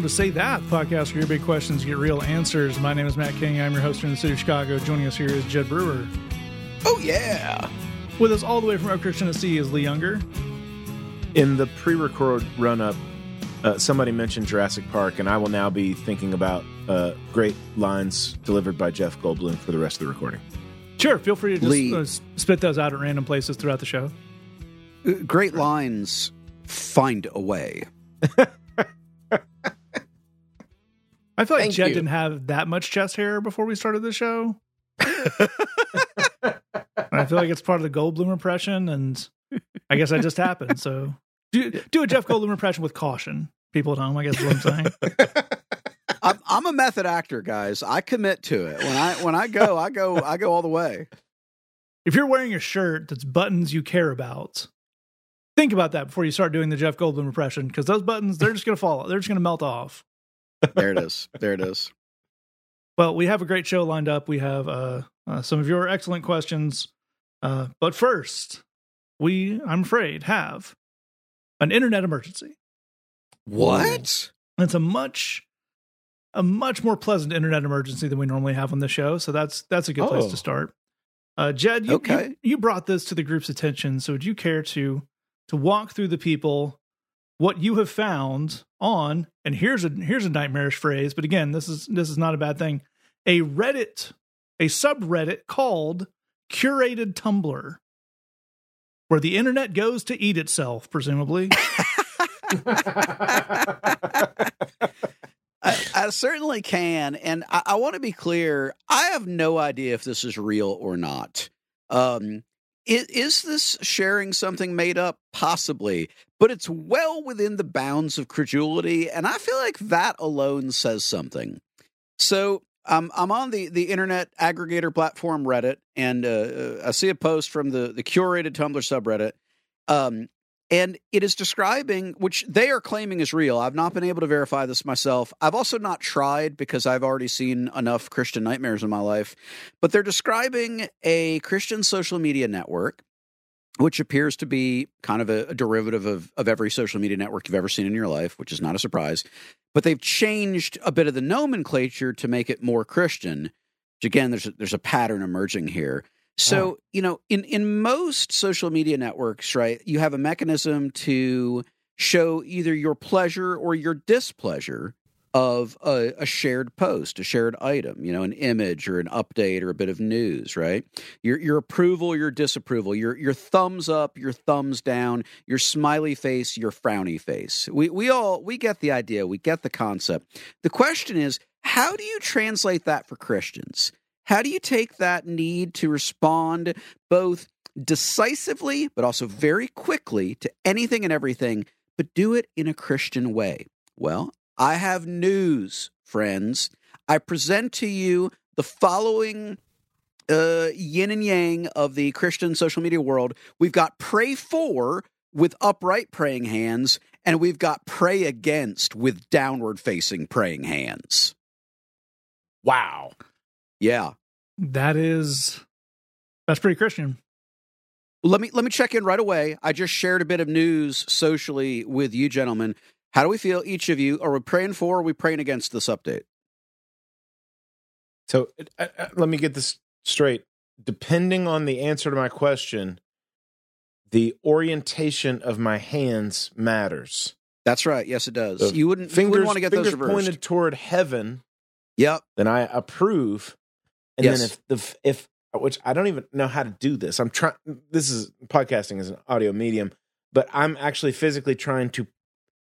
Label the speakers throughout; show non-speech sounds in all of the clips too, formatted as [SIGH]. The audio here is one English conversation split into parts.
Speaker 1: welcome to Say That podcast where your big questions get real answers. My name is Matt King. I'm your host in the city of Chicago. Joining us here is Jed Brewer.
Speaker 2: Oh, yeah.
Speaker 1: With us all the way from Oak Ridge, Tennessee is Lee Younger.
Speaker 3: In the pre record run up, uh, somebody mentioned Jurassic Park, and I will now be thinking about uh, great lines delivered by Jeff Goldblum for the rest of the recording.
Speaker 1: Sure, feel free to
Speaker 2: Lee.
Speaker 1: just uh, spit those out at random places throughout the show.
Speaker 2: Uh, Great lines find a way. [LAUGHS]
Speaker 1: I feel like
Speaker 3: Thank
Speaker 1: Jed
Speaker 3: you.
Speaker 1: didn't have that much chest hair before we started the show. [LAUGHS] I feel like it's part of the Goldblum impression, and I guess that just happened. So [LAUGHS] do, do a Jeff Goldblum impression with caution, people at home. I guess is what I'm saying. [LAUGHS]
Speaker 2: I'm, I'm a method actor, guys. I commit to it. When I when I go, I go I go all the way.
Speaker 1: if you're wearing a shirt that's buttons you care about, think about that before you start doing the Jeff Goldblum impression because those buttons they're just going to fall. They're just going to melt off.
Speaker 2: There it is. There it is.
Speaker 1: Well, we have a great show lined up. We have uh, uh, some of your excellent questions, uh, but first, we I'm afraid have an internet emergency.
Speaker 2: What?
Speaker 1: It's a much a much more pleasant internet emergency than we normally have on the show. So that's that's a good place
Speaker 3: Oh.
Speaker 1: to start. Uh, Jed, you,
Speaker 2: Okay.
Speaker 1: you you brought this to the group's attention. So would you care to to walk through the people what you have found on and here's a here's a nightmarish phrase, but again, this is this is not a bad thing. A Reddit, a subreddit called curated Tumblr, where the internet goes to eat itself, presumably. [LAUGHS]
Speaker 2: I, I certainly can, and I, I want to be clear. I have no idea if this is real or not. Um, is, is this sharing something made up? Possibly, but it's well within the bounds of credulity, and I feel like that alone says something. So um, I'm on the the internet aggregator platform Reddit, and uh, uh, I see a post from the the curated Tumblr subreddit. Um, and it is describing which they are claiming is real. I've not been able to verify this myself. I've also not tried because I've already seen enough Christian nightmares in my life. But they're describing a Christian social media network, which appears to be kind of a, a derivative of, of every social media network you've ever seen in your life, which is not a surprise. But they've changed a bit of the nomenclature to make it more Christian. Which again, there's a, there's a pattern emerging here. So, you know, in, in most social media networks, right, you have a mechanism to show either your pleasure or your displeasure of a, a shared post, a shared item, you know, an image or an update or a bit of news, right? Your your approval, your disapproval, your your thumbs up, your thumbs down, your smiley face, your frowny face. We we all we get the idea, we get the concept. The question is, how do you translate that for Christians? How do you take that need to respond both decisively but also very quickly to anything and everything, but do it in a Christian way? Well, I have news, friends. I present to you the following uh, yin and yang of the Christian social media world. We've got pray for with upright praying hands, and we've got pray against with downward facing praying hands.
Speaker 3: Wow.
Speaker 2: Yeah.
Speaker 1: that is that's pretty Christian.
Speaker 2: Let me let me check in right away. I just shared a bit of news socially with you gentlemen. How do we feel each of you? Are we praying for or are we praying against this update?
Speaker 3: So uh, uh, let me get this straight. Depending on the answer to my question, the orientation of my hands matters.
Speaker 2: That's right. Yes, it does.
Speaker 3: So
Speaker 2: you wouldn't, you
Speaker 3: Fingers,
Speaker 2: wouldn't want to get
Speaker 3: fingers
Speaker 2: those reversed.
Speaker 3: pointed toward heaven,
Speaker 2: Yep.
Speaker 3: then I approve. And
Speaker 2: Yes.
Speaker 3: then if the if which I don't even know how to do this. I'm trying. This is podcasting is an audio medium, but I'm actually physically trying to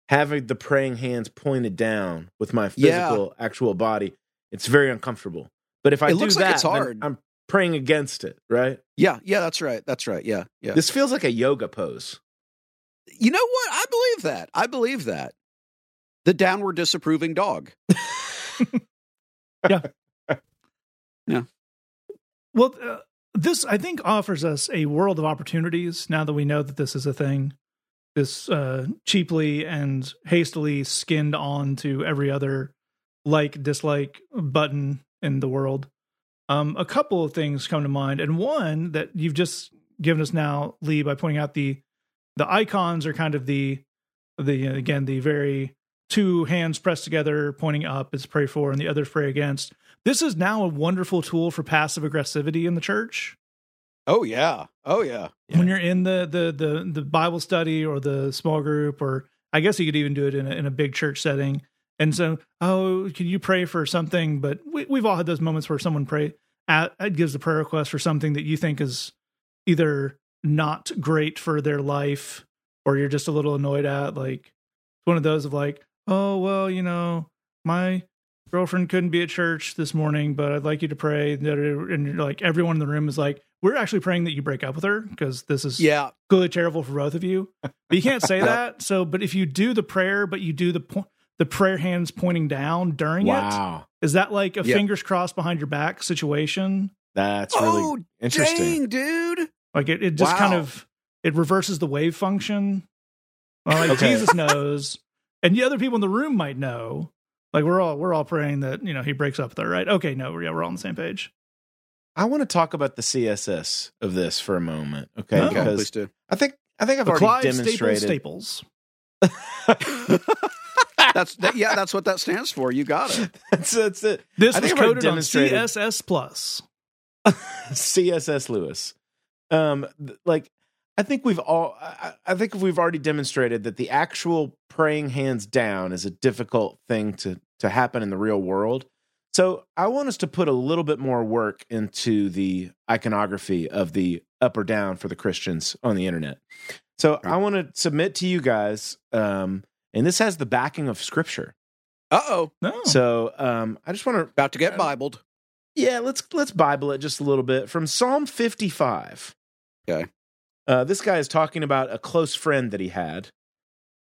Speaker 3: having the praying hands pointed down with my
Speaker 2: Yeah.
Speaker 3: physical actual body. It's very uncomfortable. But if I
Speaker 2: It
Speaker 3: do
Speaker 2: looks like
Speaker 3: that,
Speaker 2: it's hard.
Speaker 3: I'm praying against it. Right.
Speaker 2: Yeah. Yeah. That's right. That's right. Yeah. Yeah.
Speaker 3: This feels like a yoga pose.
Speaker 2: you know what? I believe that. I believe that. The downward disapproving dog. [LAUGHS]
Speaker 1: Well, uh, this I think offers us a world of opportunities now that we know that this is a thing. This uh, cheaply and hastily skinned on to every other like dislike button in the world. Um, a couple of things come to mind, and one that you've just given us now, Lee, by pointing out the the icons are kind of the the again the very two hands pressed together, pointing up is pray for, and the others pray against. This is now a wonderful tool for passive aggressivity in the church.
Speaker 2: Oh yeah. Oh yeah.
Speaker 1: When you're in the the the the Bible study or the small group, or I guess you could even do it in a, in a big church setting. And so, oh, can you pray for something? But we, we've all had those moments where someone pray at, uh, gives a prayer request for something that you think is either not great for their life or you're just a little annoyed at. Like it's one of those of like, oh well, you know, my girlfriend couldn't be at church this morning, but I'd like you to pray. And like, everyone in the room is like, we're actually praying that you break up with her because this is
Speaker 2: Yeah.
Speaker 1: clearly terrible for both of you. But you can't say [LAUGHS] that. So, but if you do the prayer, but you do the po- the prayer hands pointing down during
Speaker 3: Wow.
Speaker 1: it, is that like a
Speaker 2: Yeah.
Speaker 1: fingers crossed behind your back situation?
Speaker 3: That's really
Speaker 2: oh,
Speaker 3: interesting.
Speaker 2: dang, dude.
Speaker 1: Like it, it just kind of it reverses the wave function. Well, like
Speaker 3: Okay.
Speaker 1: Jesus knows, and the other people in the room might know. Like we're all we're all praying that you know he breaks up with her, right? Okay, no, yeah, we're all on the same page.
Speaker 3: I want to talk about the CSS of this for a moment, okay?
Speaker 1: Oh.
Speaker 3: Because
Speaker 2: please do.
Speaker 3: I think I think I've
Speaker 1: The
Speaker 3: already
Speaker 1: Clive
Speaker 3: demonstrated.
Speaker 1: Staples [LAUGHS]
Speaker 2: That's that, yeah. That's what that stands for. You got it. [LAUGHS]
Speaker 3: that's, that's it.
Speaker 1: This
Speaker 3: I
Speaker 1: was
Speaker 3: think I've already
Speaker 1: coded on CSS Plus. [LAUGHS]
Speaker 3: CSS Lewis. Um, th- like I think we've all. I, I think we've already demonstrated that the actual praying hands down is a difficult thing to to happen in the real world. So I want us to put a little bit more work into the iconography of the up or down for the Christians on the internet. So I want to submit to you guys, um, and this has the backing of Scripture.
Speaker 2: Uh oh.
Speaker 1: No,
Speaker 3: So um, I just want to
Speaker 2: About to get bibled.
Speaker 3: yeah, let's let's Bible it just a little bit from Psalm 55.
Speaker 2: Okay.
Speaker 3: Uh, this guy is talking about a close friend that he had.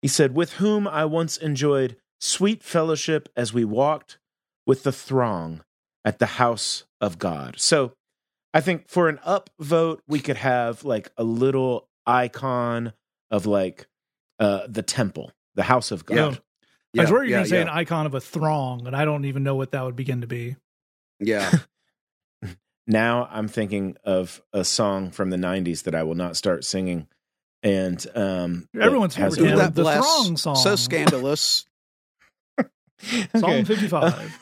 Speaker 3: He said, "With whom I once enjoyed sweet fellowship as we walked with the throng at the house of God." So, I think for an up vote, we could have like a little icon of like uh, the temple, the house of God.
Speaker 1: Yeah. I was worried you were
Speaker 2: yeah,
Speaker 1: going to say
Speaker 2: yeah.
Speaker 1: an icon of a throng, and I don't even know what that would begin to be.
Speaker 2: Yeah. [LAUGHS]
Speaker 3: now I'm thinking of a song from the 90s that I will not start singing. And um,
Speaker 1: Everyone's
Speaker 3: has
Speaker 1: favorite
Speaker 2: Who's
Speaker 3: one-
Speaker 2: that
Speaker 1: the
Speaker 2: bless?
Speaker 1: throng song.
Speaker 2: So scandalous. [LAUGHS]
Speaker 1: Psalm
Speaker 3: Okay.
Speaker 1: 55.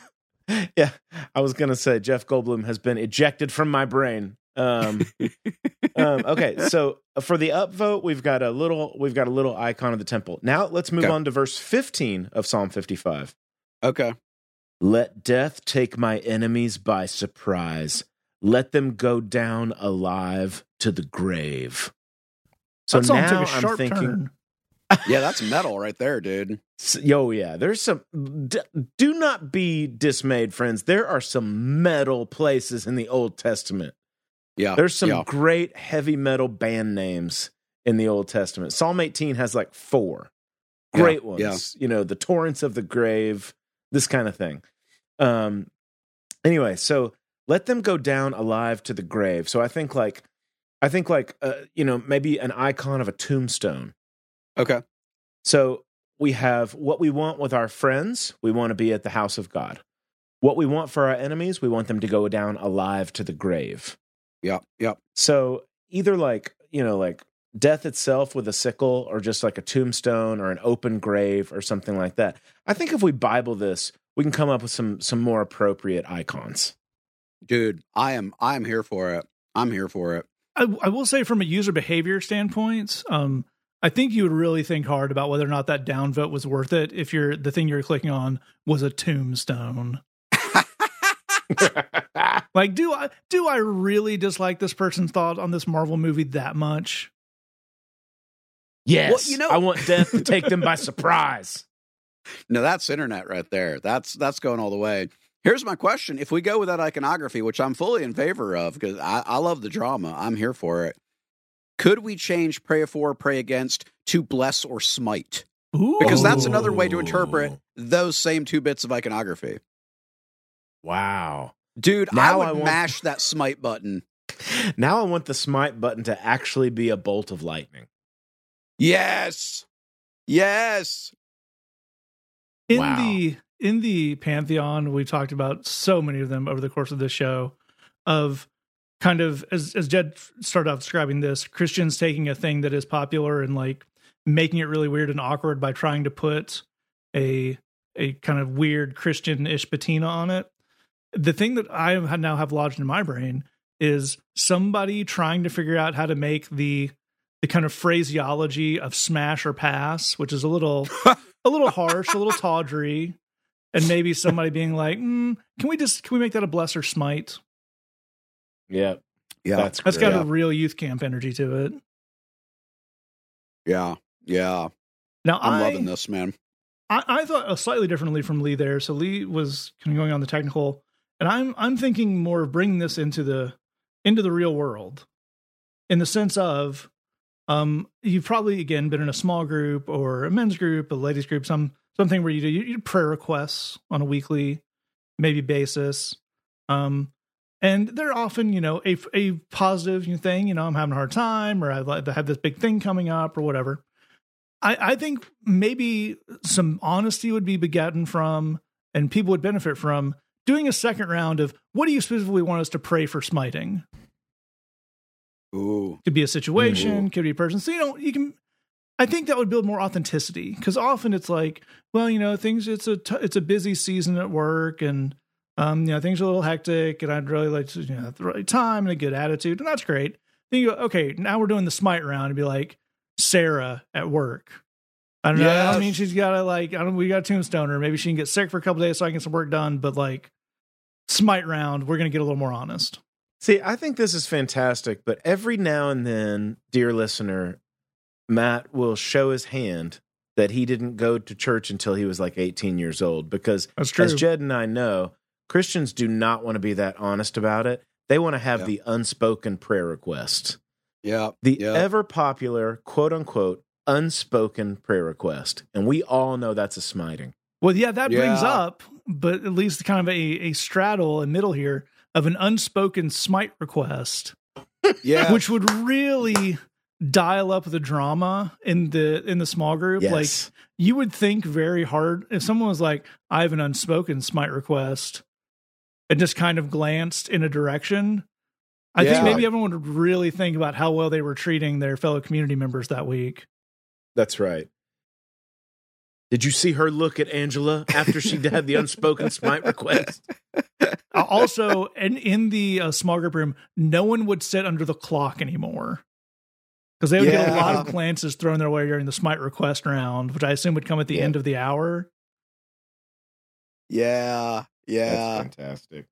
Speaker 1: [LAUGHS]
Speaker 3: yeah, I was gonna say Jeff Goldblum has been ejected from my brain. Um, [LAUGHS] um, okay, so for the upvote, we've got a little, we've got a little icon of the temple. Now let's move
Speaker 2: Okay.
Speaker 3: on to verse 15 of Psalm 55.
Speaker 2: Okay.
Speaker 3: Let death take my enemies by surprise. Let them go down alive to the grave. So now I'm thinking,
Speaker 1: turn.
Speaker 2: Yeah, that's metal right there, dude.
Speaker 3: Yo, yeah. There's some. D- do not be dismayed, friends. There are some metal places in the Old Testament.
Speaker 2: Yeah.
Speaker 3: There's some
Speaker 2: Yeah.
Speaker 3: great heavy metal band names in the Old Testament. Psalm 18 has like four
Speaker 2: Yeah,
Speaker 3: great ones.
Speaker 2: yeah.
Speaker 3: You know, the torrents of the grave, this kind of thing. Um. Anyway, so let them go down alive to the grave. So I think like, I think like, uh, you know, maybe an icon of a tombstone.
Speaker 2: Okay.
Speaker 3: So we have what we want with our friends, we want to be at the house of God. What we want for our enemies, we want them to go down alive to the grave.
Speaker 2: Yeah. Yeah.
Speaker 3: So either like, you know, like death itself with a sickle or just like a tombstone or an open grave or something like that. I think if we Bible this, we can come up with some some more appropriate icons.
Speaker 2: Dude, I am I am here for it. I'm here for it.
Speaker 1: I, I will say, from a user behavior standpoint, um, I think you would really think hard about whether or not that downvote was worth it if you're the thing you're clicking on was a tombstone. [LAUGHS] Like, do I do I really dislike this person's thought on this Marvel movie that much?
Speaker 3: yes.
Speaker 2: Well, you know-
Speaker 3: I want death to take them by [LAUGHS] surprise.
Speaker 2: No, that's internet right there. That's that's going all the way. Here's my question: If we go with that iconography, which I'm fully in favor of because I, I love the drama, I'm here for it. Could we change pray for, pray against to bless or smite?
Speaker 1: Ooh.
Speaker 2: Because that's another way to interpret those same two bits of iconography.
Speaker 3: Wow.
Speaker 2: Dude, I would
Speaker 3: I want-
Speaker 2: mash that smite button. [LAUGHS]
Speaker 3: Now I want the smite button to actually be a bolt of lightning.
Speaker 2: Yes. Yes.
Speaker 1: in
Speaker 3: Wow.
Speaker 1: the in the pantheon we've talked about so many of them over the course of this show of kind of as as jed started off describing this christians taking a thing that is popular and like making it really weird and awkward by trying to put a a kind of weird Christian-ish patina on it. The thing that I now have lodged in my brain is somebody trying to figure out how to make the the kind of phraseology of smash or pass, which is a little [LAUGHS] a little harsh, a little tawdry, and maybe somebody being like, mm, "Can we just can we make that a bless or smite?"
Speaker 3: Yeah,
Speaker 2: Yeah.
Speaker 3: that's
Speaker 1: That's
Speaker 3: great.
Speaker 1: got a real youth camp energy to it.
Speaker 2: yeah. Yeah.
Speaker 1: Now
Speaker 2: I'm
Speaker 1: I,
Speaker 2: loving this, man.
Speaker 1: I, I thought slightly differently from Lee there. So Lee was kind of going on the technical, and I'm I'm thinking more of bringing this into the into the real world, in the sense of, um, you've probably again been in a small group or a men's group, a ladies group, some something where you do you, you do prayer requests on a weekly, maybe basis, um, and they're often you know a a positive thing. You know, I'm having a hard time, or I have this big thing coming up, or whatever. I, I think maybe some honesty would be begotten from, and people would benefit from doing a second round of what do you specifically want us to pray for smiting?
Speaker 2: Ooh.
Speaker 1: Could be a situation, mm-hmm. could be a person. So you know, you can. I think that would build more authenticity because often it's like, well, you know, things. It's a t- it's a busy season at work, and um, you know, things are a little hectic, and I'd really like to, you know, have the right time and a good attitude, and that's great. Then you go, okay, now we're doing the smite round, and be like, Sarah at work. I don't know. I mean, she's got to like, I don't. We got a tombstone her. Maybe she can get sick for a couple days so I can get some work done. But like, smite round, we're gonna get a little more honest.
Speaker 3: See, I think this is fantastic, but every now and then, dear listener, Matt will show his hand that he didn't go to church until he was like 18 years old because as Jed and I know, Christians do not want to be that honest about it. They want to have
Speaker 2: Yeah.
Speaker 3: the unspoken prayer request.
Speaker 2: Yeah.
Speaker 3: The
Speaker 2: Yeah.
Speaker 3: ever popular quote unquote unspoken prayer request. And we all know that's a smiting.
Speaker 1: Well, yeah, that brings up, but at least kind of a, a straddle in middle here of an unspoken smite request,
Speaker 2: Yeah.
Speaker 1: which would really dial up the drama in the in the small group. Like you would think very hard if someone was like, "I have an unspoken smite request," and just kind of glanced in a direction. I think maybe everyone would really think about how well they were treating their fellow community members that week.
Speaker 3: That's right. Did you see her look at Angela after she [LAUGHS] had the unspoken smite request?
Speaker 1: Uh, also, in in the uh, small group room, no one would sit under the clock anymore because they would get a lot of
Speaker 2: Yeah.
Speaker 1: glances thrown their way during the smite request round, which I assume would come at the
Speaker 3: Yeah.
Speaker 1: end of the hour.
Speaker 2: yeah. Yeah.
Speaker 3: That's fantastic.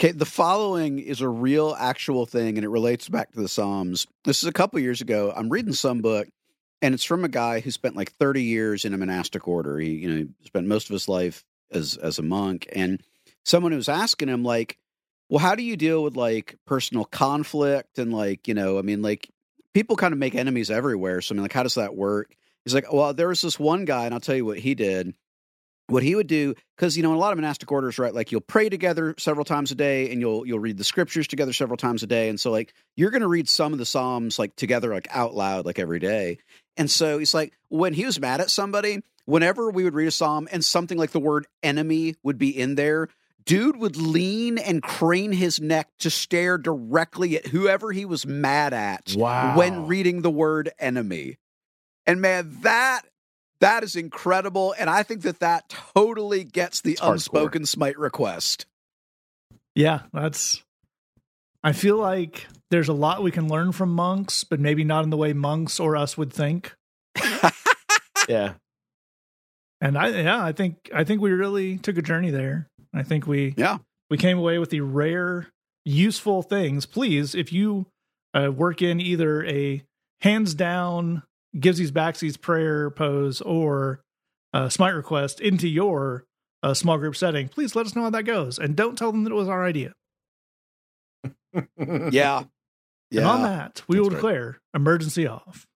Speaker 2: Okay, the following is a real actual thing and it relates back to the Psalms. This is a couple years ago. I'm reading some book and it's from a guy who spent like 30 years in a monastic order. He, you know, spent most of his life as as a monk and someone was asking him like, "Well, how do you deal with like personal conflict and like, you know, I mean like people kind of make enemies everywhere. So I mean like how does that work?" He's like, "Well, there was this one guy and I'll tell you what he did." What he would do because you know in a lot of monastic orders right like you'll pray together several times a day and you'll you'll read the scriptures together several times a day and so like you're going to read some of the psalms like together like out loud like every day and so he's like when he was mad at somebody whenever we would read a psalm and something like the word enemy would be in there dude would lean and crane his neck to stare directly at whoever he was mad at
Speaker 3: Wow.
Speaker 2: when reading the word enemy. And man, that that is incredible, and I think that that totally gets the
Speaker 3: It's hardcore.
Speaker 2: unspoken smite request.
Speaker 1: Yeah, that's. I feel like there's a lot we can learn from monks, but maybe not in the way monks or us would think. [LAUGHS]
Speaker 3: Yeah.
Speaker 1: And I, yeah, I think I think we really took a journey there. I think we
Speaker 2: Yeah.
Speaker 1: we came away with the rare useful things. Please, if you uh, work in either a hands down gives these backsies prayer pose or uh, smite request into your uh, small group setting, please let us know how that goes, and don't tell them that it was our idea. [LAUGHS]
Speaker 2: Yeah.
Speaker 1: And on that, we will
Speaker 3: That's right.
Speaker 1: declare emergency off.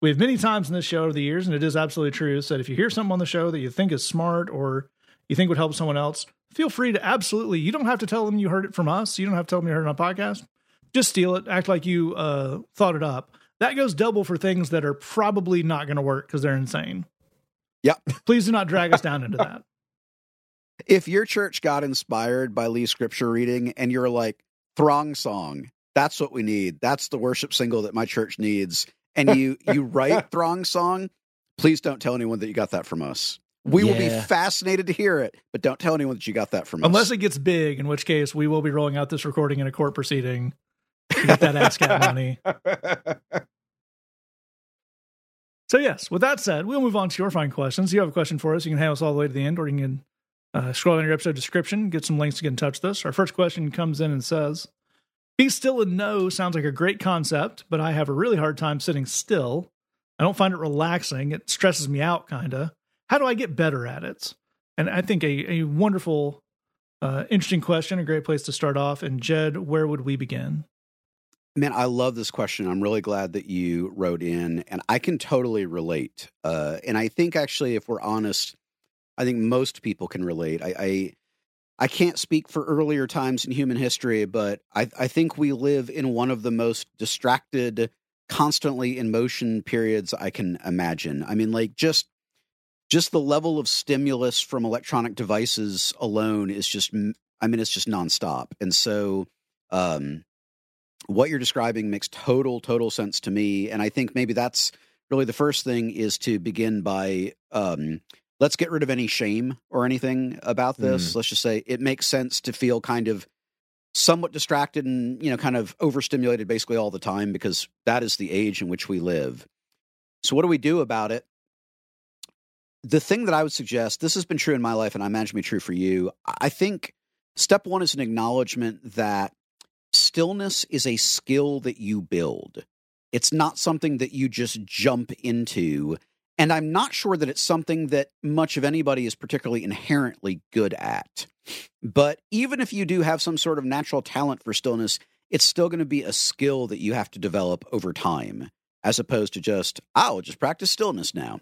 Speaker 1: We have many times in this show over the years, and it is absolutely true, said if you hear something on the show that you think is smart or you think would help someone else, feel free to absolutely, you don't have to tell them you heard it from us. You don't have to tell them you heard it on a podcast. Just steal it, act like you uh, thought it up. That goes double for things that are probably not going to work because they're insane.
Speaker 2: Yep. [LAUGHS]
Speaker 1: Please do not drag us down into that. [LAUGHS]
Speaker 2: If your church got inspired by Lee's scripture reading and you're like, throng song, that's what we need. That's the worship single that my church needs. And you you write [LAUGHS] throng song, Please don't tell anyone that you got that from us. We will be fascinated to hear it, but don't tell anyone that you got that from
Speaker 1: Unless
Speaker 2: us.
Speaker 1: Unless it gets big, in which case we will be rolling out this recording in a court proceeding to get that ASCAP money. So yes, with that said, we'll move on to your fine questions. You have a question for us, you can have us all the way to the end, or you can uh, scroll down your episode description, get some links to get in touch with us. Our first question comes in and says, "Be still and know sounds like a great concept, but I have a really hard time sitting still. I don't find it relaxing. It stresses me out, kinda. How do I get better at it?" And I think a, a wonderful, uh, interesting question, a great place to start off. And Jed, where would we begin?
Speaker 2: Man, I love this question. I'm really glad that you wrote in, and I can totally relate. Uh, and I think actually, if we're honest, I think most people can relate. I, I I can't speak for earlier times in human history, but I, I think we live in one of the most distracted, constantly in motion periods I can imagine. I mean, like just just the level of stimulus from electronic devices alone is just I mean, it's just nonstop. And so um what you're describing makes total total sense to me and i think maybe that's really the first thing is to begin by um, let's get rid of any shame or anything about this. Let's just say it makes sense to feel kind of somewhat distracted and you know kind of overstimulated basically all the time because that is the age in which we live. So what do we do about it? The thing that i would suggest this has been true in my life and i imagine be true for you i think step one is an acknowledgement that stillness is a skill that you build. It's not something that you just jump into. And I'm not sure that it's something that much of anybody is particularly inherently good at. But even if you do have some sort of natural talent for stillness, it's still going to be a skill that you have to develop over time, as opposed to just, I'll just practice stillness now.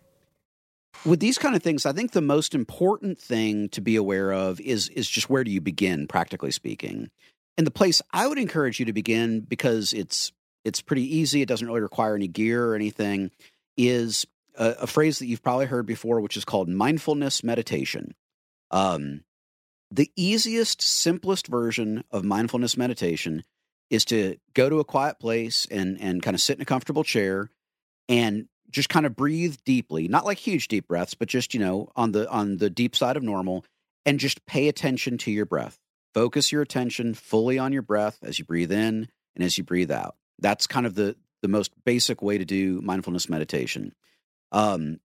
Speaker 2: With these kind of things, I think the most important thing to be aware of is, is just where do you begin, practically speaking and the place I would encourage you to begin because it's it's pretty easy. It doesn't really require any gear or anything. Is a, a phrase that you've probably heard before, which is called mindfulness meditation. Um, the easiest, simplest version of mindfulness meditation is to go to a quiet place and and kind of sit in a comfortable chair and just kind of breathe deeply, not like huge deep breaths, but just you know on the on the deep side of normal, and just pay attention to your breath focus your attention fully on your breath as you breathe in and as you breathe out. That's kind of the the most basic way to do mindfulness meditation. Um,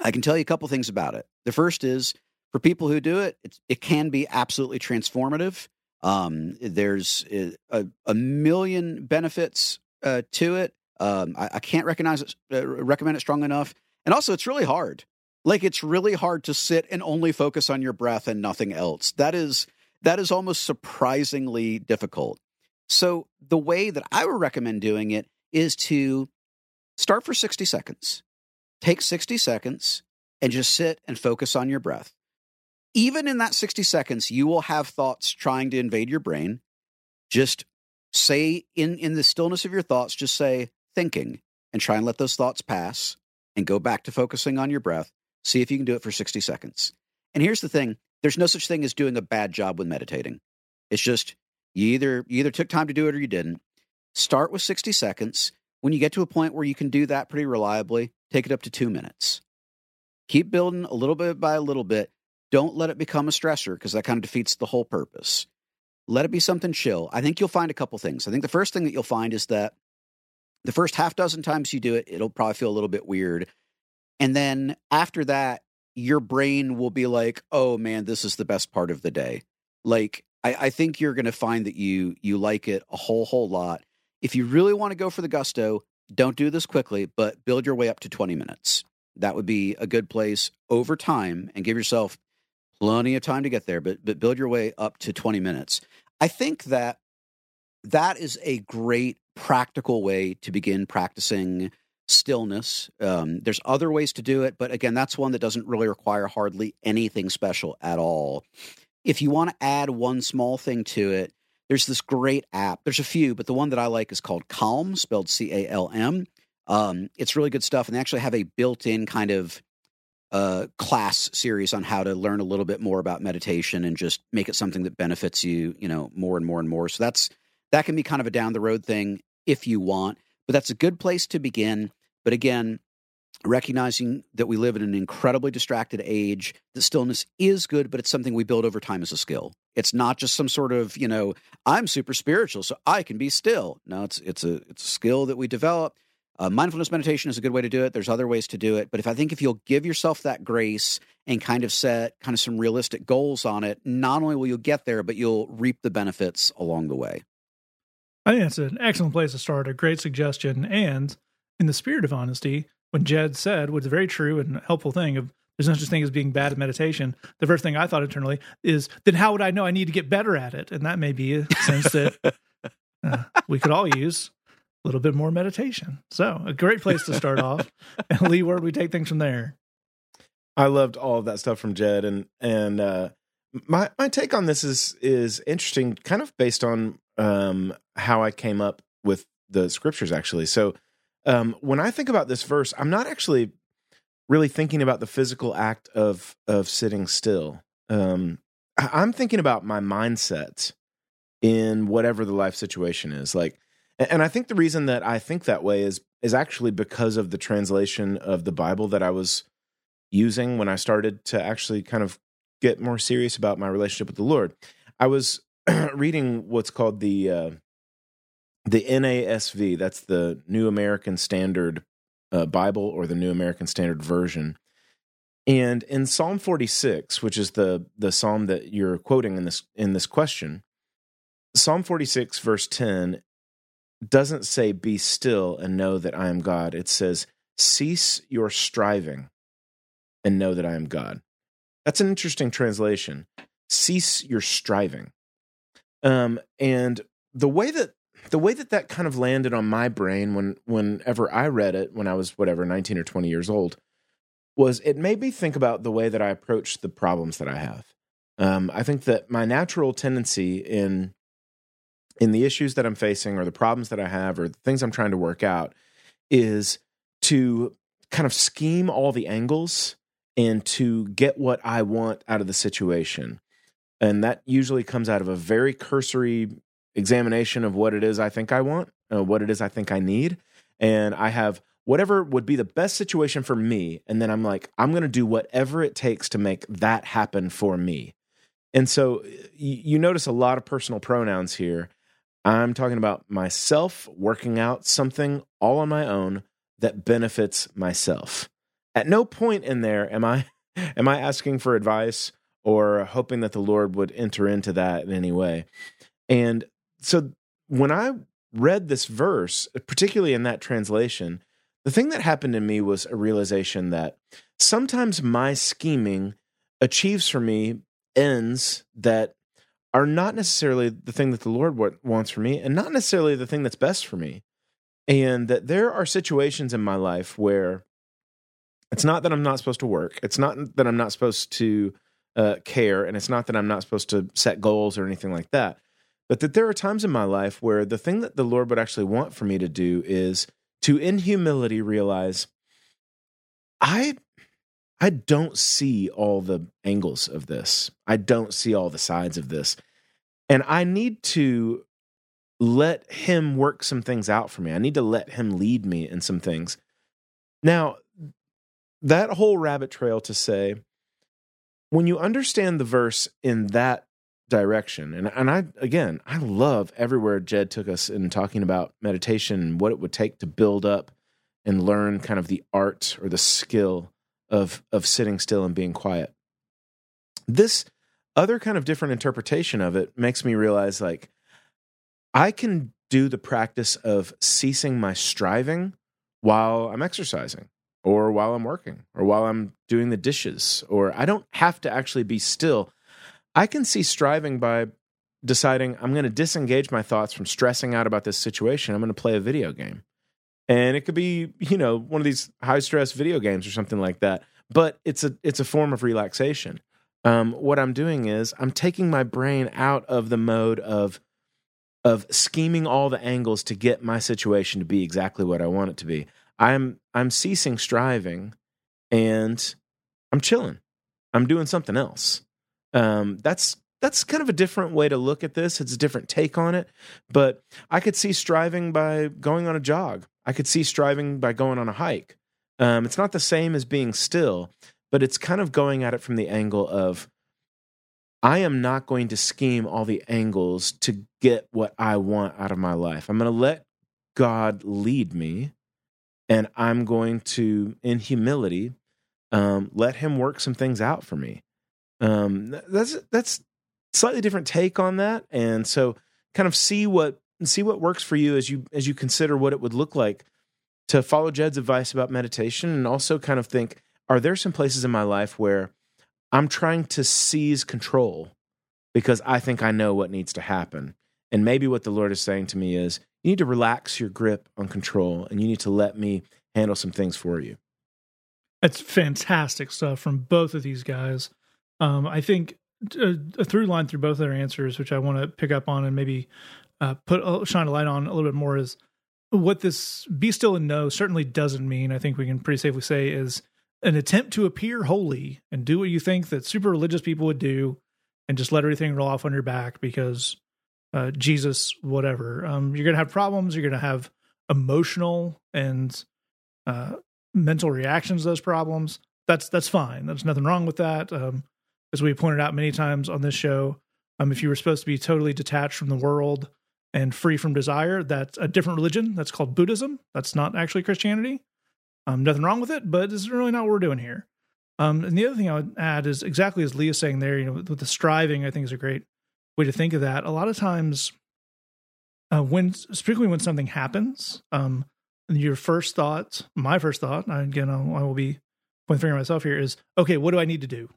Speaker 2: i can tell you a couple things about it. The first is for people who do it it, it can be absolutely transformative. Um, there's a, a million benefits uh, to it. Um, I, I, can't recognize it uh, recommend it strong enough. And also it's really hard. Like it's really hard to sit and only focus on your breath and nothing else. That is that is almost surprisingly difficult. So, the way that I would recommend doing it is to start for 60 seconds. Take 60 seconds and just sit and focus on your breath. Even in that 60 seconds, you will have thoughts trying to invade your brain. Just say in, in the stillness of your thoughts, just say thinking and try and let those thoughts pass and go back to focusing on your breath. See if you can do it for 60 seconds. And here's the thing there's no such thing as doing a bad job with meditating. It's just you either you either took time to do it or you didn't. Start with 60 seconds. When you get to a point where you can do that pretty reliably, take it up to 2 minutes. Keep building a little bit by a little bit. Don't let it become a stressor because that kind of defeats the whole purpose. Let it be something chill. I think you'll find a couple things. I think the first thing that you'll find is that the first half dozen times you do it, it'll probably feel a little bit weird. And then after that, your brain will be like, oh man, this is the best part of the day. Like, I, I think you're going to find that you you like it a whole whole lot. If you really want to go for the gusto, don't do this quickly, but build your way up to 20 minutes. That would be a good place over time, and give yourself plenty of time to get there. But but build your way up to 20 minutes. I think that that is a great practical way to begin practicing stillness. Um, there's other ways to do it, but again, that's one that doesn't really require hardly anything special at all. If you want to add one small thing to it, there's this great app. There's a few, but the one that I like is called Calm, spelled C A L M. Um, it's really good stuff, and they actually have a built-in kind of uh, class series on how to learn a little bit more about meditation and just make it something that benefits you, you know, more and more and more. So that's that can be kind of a down the road thing if you want but that's a good place to begin. But again, recognizing that we live in an incredibly distracted age, that stillness is good, but it's something we build over time as a skill. It's not just some sort of, you know, I'm super spiritual, so I can be still. No, it's it's a it's a skill that we develop. Uh, mindfulness meditation is a good way to do it. There's other ways to do it, but if I think if you'll give yourself that grace and kind of set kind of some realistic goals on it, not only will you get there, but you'll reap the benefits along the way.
Speaker 1: I think that's an excellent place to start. A great suggestion, and in the spirit of honesty, when Jed said what's a very true and helpful thing of there's no such thing as being bad at meditation. The first thing I thought internally is then how would I know I need to get better at it? And that may be a sense that [LAUGHS] uh, we could all use a little bit more meditation. So a great place to start off. [LAUGHS] And Lee, where do we take things from there?
Speaker 3: I loved all of that stuff from Jed, and and uh, my my take on this is is interesting, kind of based on um, how I came up with the scriptures. Actually, so um, when I think about this verse, I'm not actually really thinking about the physical act of of sitting still. Um, I'm thinking about my mindset in whatever the life situation is. Like and I think the reason that I think that way is is actually because of the translation of the Bible that I was using when I started to actually kind of get more serious about my relationship with the Lord. I was [CLEARS THROAT] reading what's called the uh, the NASV. That's the New American Standard uh, Bible or the New American Standard Version. And in Psalm 46, which is the the psalm that you're quoting in this in this question, Psalm 46 verse 10 doesn't say be still and know that I am God. It says cease your striving and know that I am God. That's an interesting translation. Cease your striving. Um, and the way that the way that that kind of landed on my brain when whenever I read it when I was whatever 19 or 20 years old was it made me think about the way that I approach the problems that I have. Um, I think that my natural tendency in in the issues that I'm facing or the problems that I have or the things I'm trying to work out is to kind of scheme all the angles and to get what I want out of the situation. And that usually comes out of a very cursory examination of what it is I think I want, uh, what it is I think I need. And I have whatever would be the best situation for me. And then I'm like, I'm going to do whatever it takes to make that happen for me. And so you, you notice a lot of personal pronouns here. I'm talking about myself working out something all on my own that benefits myself. At no point in there am I [LAUGHS] am I asking for advice or hoping that the Lord would enter into that in any way. And so when I read this verse, particularly in that translation, the thing that happened to me was a realization that sometimes my scheming achieves for me ends that are not necessarily the thing that the Lord wants for me and not necessarily the thing that's best for me. And that there are situations in my life where it's not that I'm not supposed to work, it's not that I'm not supposed to uh, care, and it's not that I'm not supposed to set goals or anything like that. But that there are times in my life where the thing that the Lord would actually want for me to do is to, in humility, realize I I don't see all the angles of this. I don't see all the sides of this. And I need to let him work some things out for me. I need to let him lead me in some things. Now, that whole rabbit trail to say, when you understand the verse in that direction. And and I again, I love everywhere Jed took us in talking about meditation and what it would take to build up and learn kind of the art or the skill of of sitting still and being quiet. This other kind of different interpretation of it makes me realize like I can do the practice of ceasing my striving while I'm exercising or while I'm working or while I'm doing the dishes or I don't have to actually be still I can see striving by deciding I'm going to disengage my thoughts from stressing out about this situation. I'm going to play a video game. And it could be, you know, one of these high stress video games or something like that. But it's a it's a form of relaxation. Um, what I'm doing is I'm taking my brain out of the mode of of scheming all the angles to get my situation to be exactly what I want it to be. I'm I'm ceasing striving and I'm chilling. I'm doing something else. Um, that's that's kind of a different way to look at this. It's a different take on it. But I could see striving by going on a jog. I could see striving by going on a hike. Um, it's not the same as being still, but it's kind of going at it from the angle of I am not going to scheme all the angles to get what I want out of my life. I'm going to let God lead me, and I'm going to, in humility, um, let Him work some things out for me. Um, that's that's slightly different take on that, and so kind of see what see what works for you as you as you consider what it would look like to follow Jed's advice about meditation, and also kind of think: Are there some places in my life where I'm trying to seize control because I think I know what needs to happen? And maybe what the Lord is saying to me is, you need to relax your grip on control, and you need to let me handle some things for you.
Speaker 1: That's fantastic stuff from both of these guys. Um, I think a, uh, a, through line through both of their answers, which I want to pick up on and maybe uh, put uh, shine a light on a little bit more, is what this "be still and know" certainly doesn't mean. I think we can pretty safely say is an attempt to appear holy and do what you think that super religious people would do, and just let everything roll off on your back because uh, Jesus, whatever. Um, you're gonna have problems. You're gonna have emotional and uh, mental reactions to those problems. That's that's fine. There's nothing wrong with that. Um, as we pointed out many times on this show, um, if you were supposed to be totally detached from the world and free from desire, that's a different religion. That's called Buddhism. That's not actually Christianity. Um, nothing wrong with it, but it's really not what we're doing here. Um, and the other thing I would add is exactly as Lee's saying there, you know, with the striving, I think is a great way to think of that. A lot of times, uh, when, particularly when something happens, um, your first thought, my first thought, again, I will be pointing finger myself here, is okay, what do I need to do?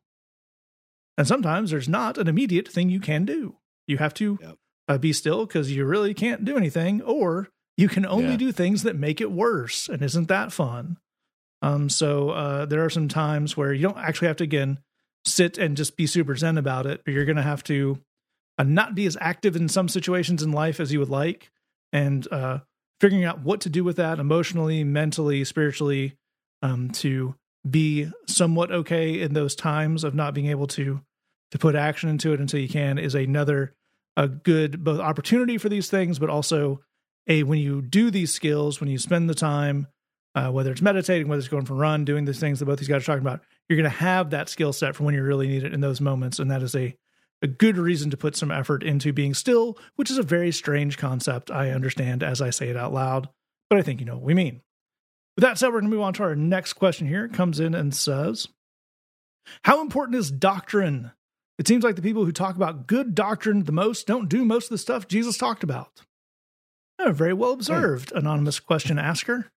Speaker 1: And sometimes there's not an immediate thing you can do. You have to yep. uh, be still because you really can't do anything, or you can only yeah. do things that make it worse. And isn't that fun? Um, so uh, there are some times where you don't actually have to, again, sit and just be super zen about it, but you're going to have to uh, not be as active in some situations in life as you would like. And uh, figuring out what to do with that emotionally, mentally, spiritually, um, to be somewhat okay in those times of not being able to to put action into it until you can is another a good both opportunity for these things, but also a when you do these skills, when you spend the time, uh, whether it's meditating, whether it's going for a run, doing these things that both these guys are talking about, you're going to have that skill set for when you really need it in those moments, and that is a a good reason to put some effort into being still, which is a very strange concept. I understand as I say it out loud, but I think you know what we mean. With that said, we're going to move on to our next question here. It comes in and says, How important is doctrine? It seems like the people who talk about good doctrine the most don't do most of the stuff Jesus talked about. Oh, very well observed, anonymous question asker.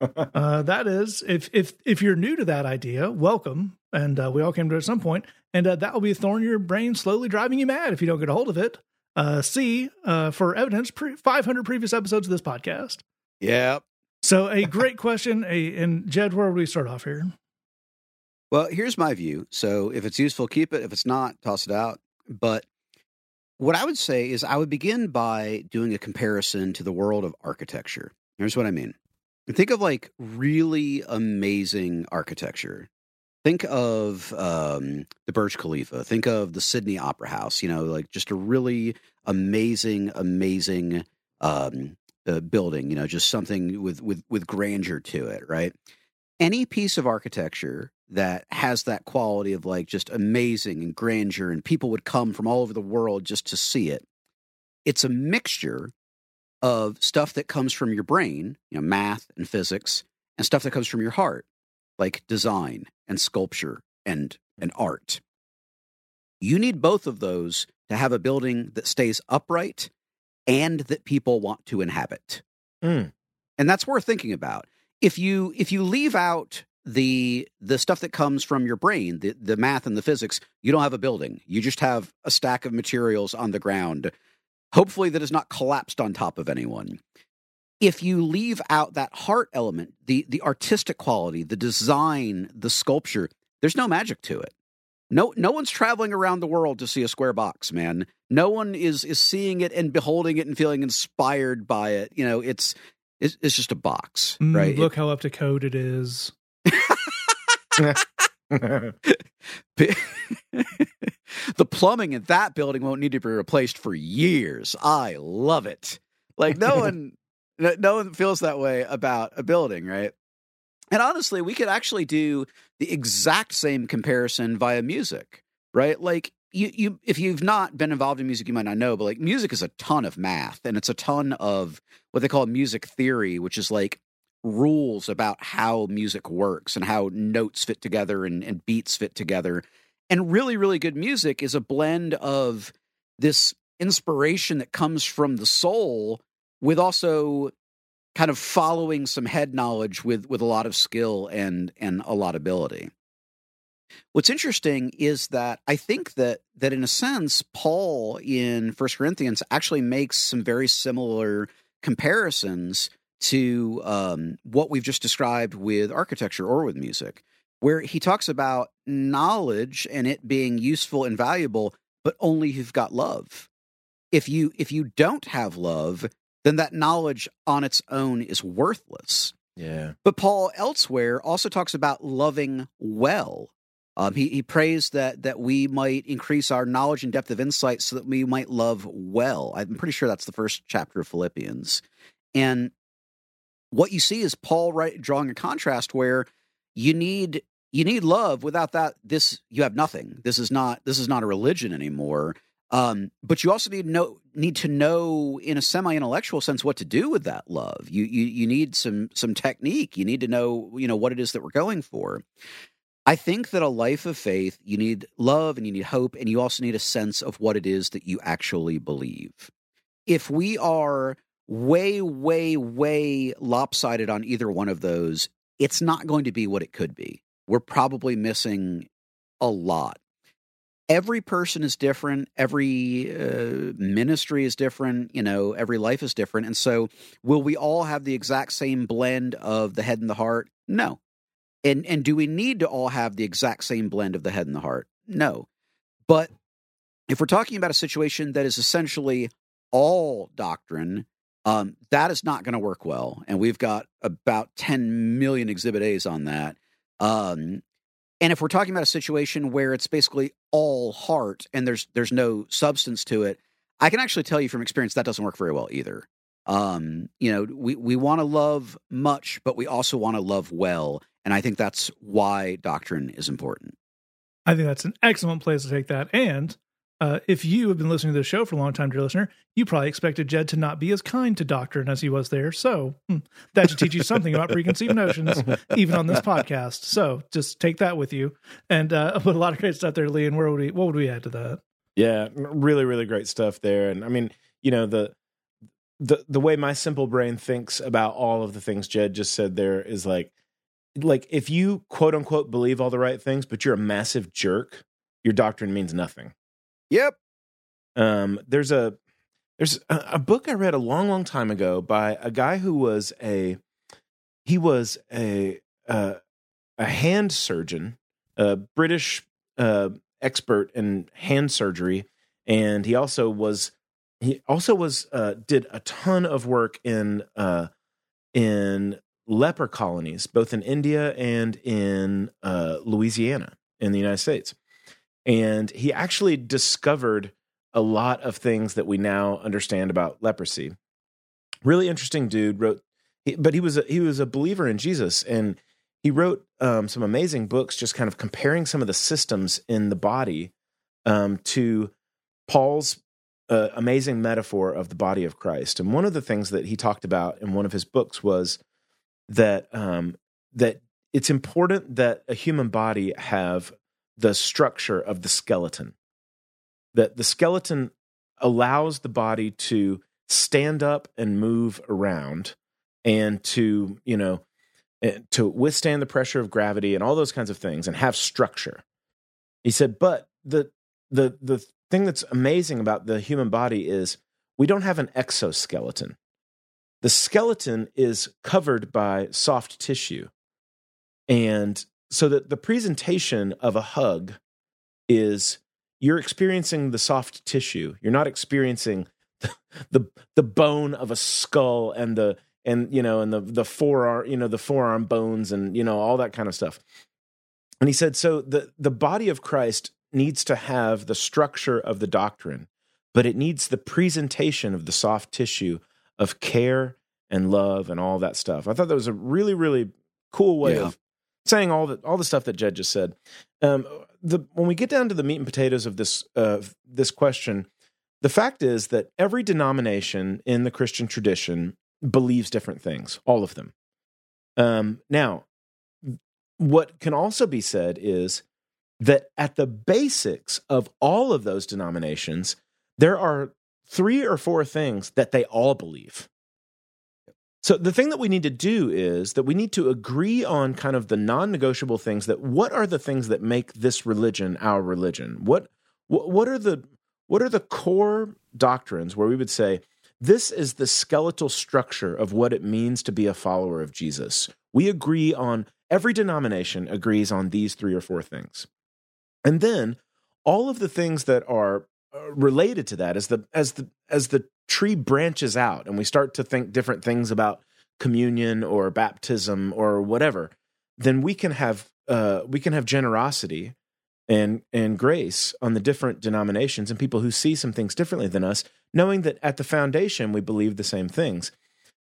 Speaker 1: Uh, that is, if if if you're new to that idea, welcome. And uh, we all came to it at some point, and uh, that will be a thorn in your brain, slowly driving you mad if you don't get a hold of it. Uh, see, uh, for evidence, pre- 500 previous episodes of this podcast.
Speaker 2: Yep.
Speaker 1: So a great question. A and Jed, where would we start off here?
Speaker 2: Well, here's my view. So if it's useful, keep it. If it's not, toss it out. But what I would say is I would begin by doing a comparison to the world of architecture. Here's what I mean. Think of like really amazing architecture. Think of um, the Burj Khalifa. Think of the Sydney Opera House. You know, like just a really amazing, amazing um, uh, building. You know, just something with with with grandeur to it. Right. Any piece of architecture that has that quality of like just amazing and grandeur, and people would come from all over the world just to see it. It's a mixture of stuff that comes from your brain, you know, math and physics, and stuff that comes from your heart, like design and sculpture and, and art. You need both of those to have a building that stays upright and that people want to inhabit.
Speaker 3: Mm.
Speaker 2: And that's worth thinking about. If you if you leave out the the stuff that comes from your brain, the, the math and the physics, you don't have a building. You just have a stack of materials on the ground hopefully that is not collapsed on top of anyone. If you leave out that heart element, the the artistic quality, the design, the sculpture, there's no magic to it. No no one's traveling around the world to see a square box, man. No one is is seeing it and beholding it and feeling inspired by it. You know, it's it's, it's just a box, mm, right?
Speaker 1: Look it, how up to code it is. [LAUGHS] [LAUGHS]
Speaker 2: the plumbing in that building won't need to be replaced for years. I love it. Like no one no one feels that way about a building, right? And honestly, we could actually do the exact same comparison via music, right? Like you, you, if you've not been involved in music, you might not know, but like music is a ton of math and it's a ton of what they call music theory, which is like rules about how music works and how notes fit together and, and beats fit together. And really, really good music is a blend of this inspiration that comes from the soul with also kind of following some head knowledge with with a lot of skill and and a lot of ability. What's interesting is that I think that that in a sense Paul in First Corinthians actually makes some very similar comparisons to um, what we've just described with architecture or with music, where he talks about knowledge and it being useful and valuable, but only if you've got love. If you if you don't have love, then that knowledge on its own is worthless.
Speaker 3: Yeah.
Speaker 2: But Paul elsewhere also talks about loving well. Um, he, he prays that that we might increase our knowledge and depth of insight so that we might love well. I'm pretty sure that's the first chapter of Philippians. And what you see is Paul right, drawing a contrast where you need you need love. Without that, this you have nothing. This is not this is not a religion anymore. Um, but you also need know need to know in a semi intellectual sense what to do with that love. You, you you need some some technique. You need to know you know what it is that we're going for. I think that a life of faith, you need love and you need hope, and you also need a sense of what it is that you actually believe. If we are way, way, way lopsided on either one of those, it's not going to be what it could be. We're probably missing a lot. Every person is different. Every uh, ministry is different you know every life is different. And so will we all have the exact same blend of the head and the heart? No. And and do we need to all have the exact same blend of the head and the heart? No. But if we're talking about a situation that is essentially all doctrine um, that is not going to work well and we've got about 10 million exhibit a's on that um, and if we're talking about a situation where it's basically all heart and there's there's no substance to it, I can actually tell you from experience that doesn't work very well either. Um, you know, we we want to love much, but we also want to love well, and I think that's why doctrine is important.
Speaker 1: I think that's an excellent place to take that. And uh, if you have been listening to the show for a long time, dear listener, you probably expected Jed to not be as kind to Doctrine as he was there. So hmm, that should teach you something about preconceived notions, even on this podcast. So just take that with you. And uh, [LAUGHS] put a lot of great stuff there, Lee. And where would we, what would we add to that?
Speaker 3: Yeah, really, really great stuff there. And I mean, you know, the the the way my simple brain thinks about all of the things Jed just said there is like like if you quote unquote believe all the right things, but you're a massive jerk, your doctrine means nothing.
Speaker 2: Yep.
Speaker 3: Um, there's a there's a, a book I read a long, long time ago by a guy who was a he was a uh, a hand surgeon, a British uh, expert in hand surgery, and he also was he also was uh, did a ton of work in uh, in leper colonies, both in India and in uh, Louisiana in the United States and he actually discovered a lot of things that we now understand about leprosy. Really interesting dude wrote, but he was a, he was a believer in Jesus, and he wrote um, some amazing books, just kind of comparing some of the systems in the body um, to Paul's uh, amazing metaphor of the body of Christ. And one of the things that he talked about in one of his books was that um, that it's important that a human body have the structure of the skeleton. That the skeleton allows the body to stand up and move around and to, you know, eh, to withstand the pressure of gravity and all those kinds of things and have structure. He said, but the the the thing that's amazing about the human body is we don't have an exoskeleton. The skeleton is covered by soft tissue. And so that the presentation of a hug is you're experiencing the soft tissue. You're not experiencing the, [LAUGHS] the the, bone of a skull and the and you know and the the forearm you know the forearm bones and you know all that kind of stuff. And he said so the the body of Christ needs to have the structure of the doctrine, but it needs the presentation of the soft tissue of care and love and all that stuff. I thought that was a really really cool way
Speaker 2: Yeah.
Speaker 3: of saying all the all the stuff that Jed just said. Um, the when we get down to the meat and potatoes of this uh, this question, the fact is that every denomination in the Christian tradition believes different things. All of them. Um, now, what can also be said is that at the basics of all of those denominations, there are three or four things that they all believe. So the thing that we need to do is that we need to agree on kind of the non-negotiable things that what are the things that make this religion our religion? What what, are the what are the core doctrines where we would say this is the skeletal structure of what it means to be a follower of Jesus. We agree on every denomination agrees on these three or four things. And then all of the things that are uh, related to that as the as the as the tree branches out and we start to think different things about communion or baptism or whatever then we can have uh, we can have generosity and and grace on the different denominations and people who see some things differently than us knowing that at the foundation we believe the same things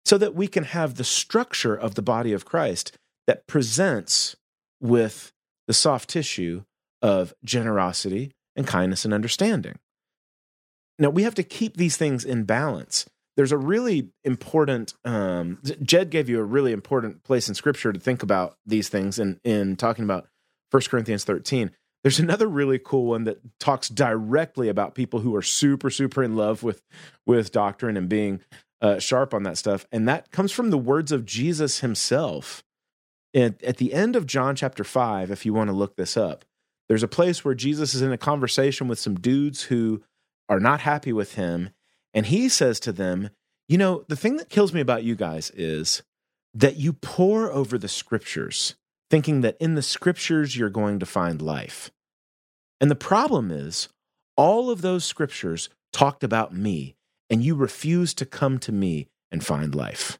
Speaker 3: so that we can have the structure of the body of Christ that presents with the soft tissue of generosity and kindness and understanding now we have to keep these things in balance. There's a really important. Um, Jed gave you a really important place in Scripture to think about these things, in in talking about 1 Corinthians 13. There's another really cool one that talks directly about people who are super super in love with with doctrine and being uh, sharp on that stuff, and that comes from the words of Jesus himself. At, at the end of John chapter five, if you want to look this up, there's a place where Jesus is in a conversation with some dudes who are not happy with him. And he says to them, You know, the thing that kills me about you guys is that you pore over the scriptures, thinking that in the scriptures you're going to find life. And the problem is, all of those scriptures talked about me, and you refuse to come to me and find life.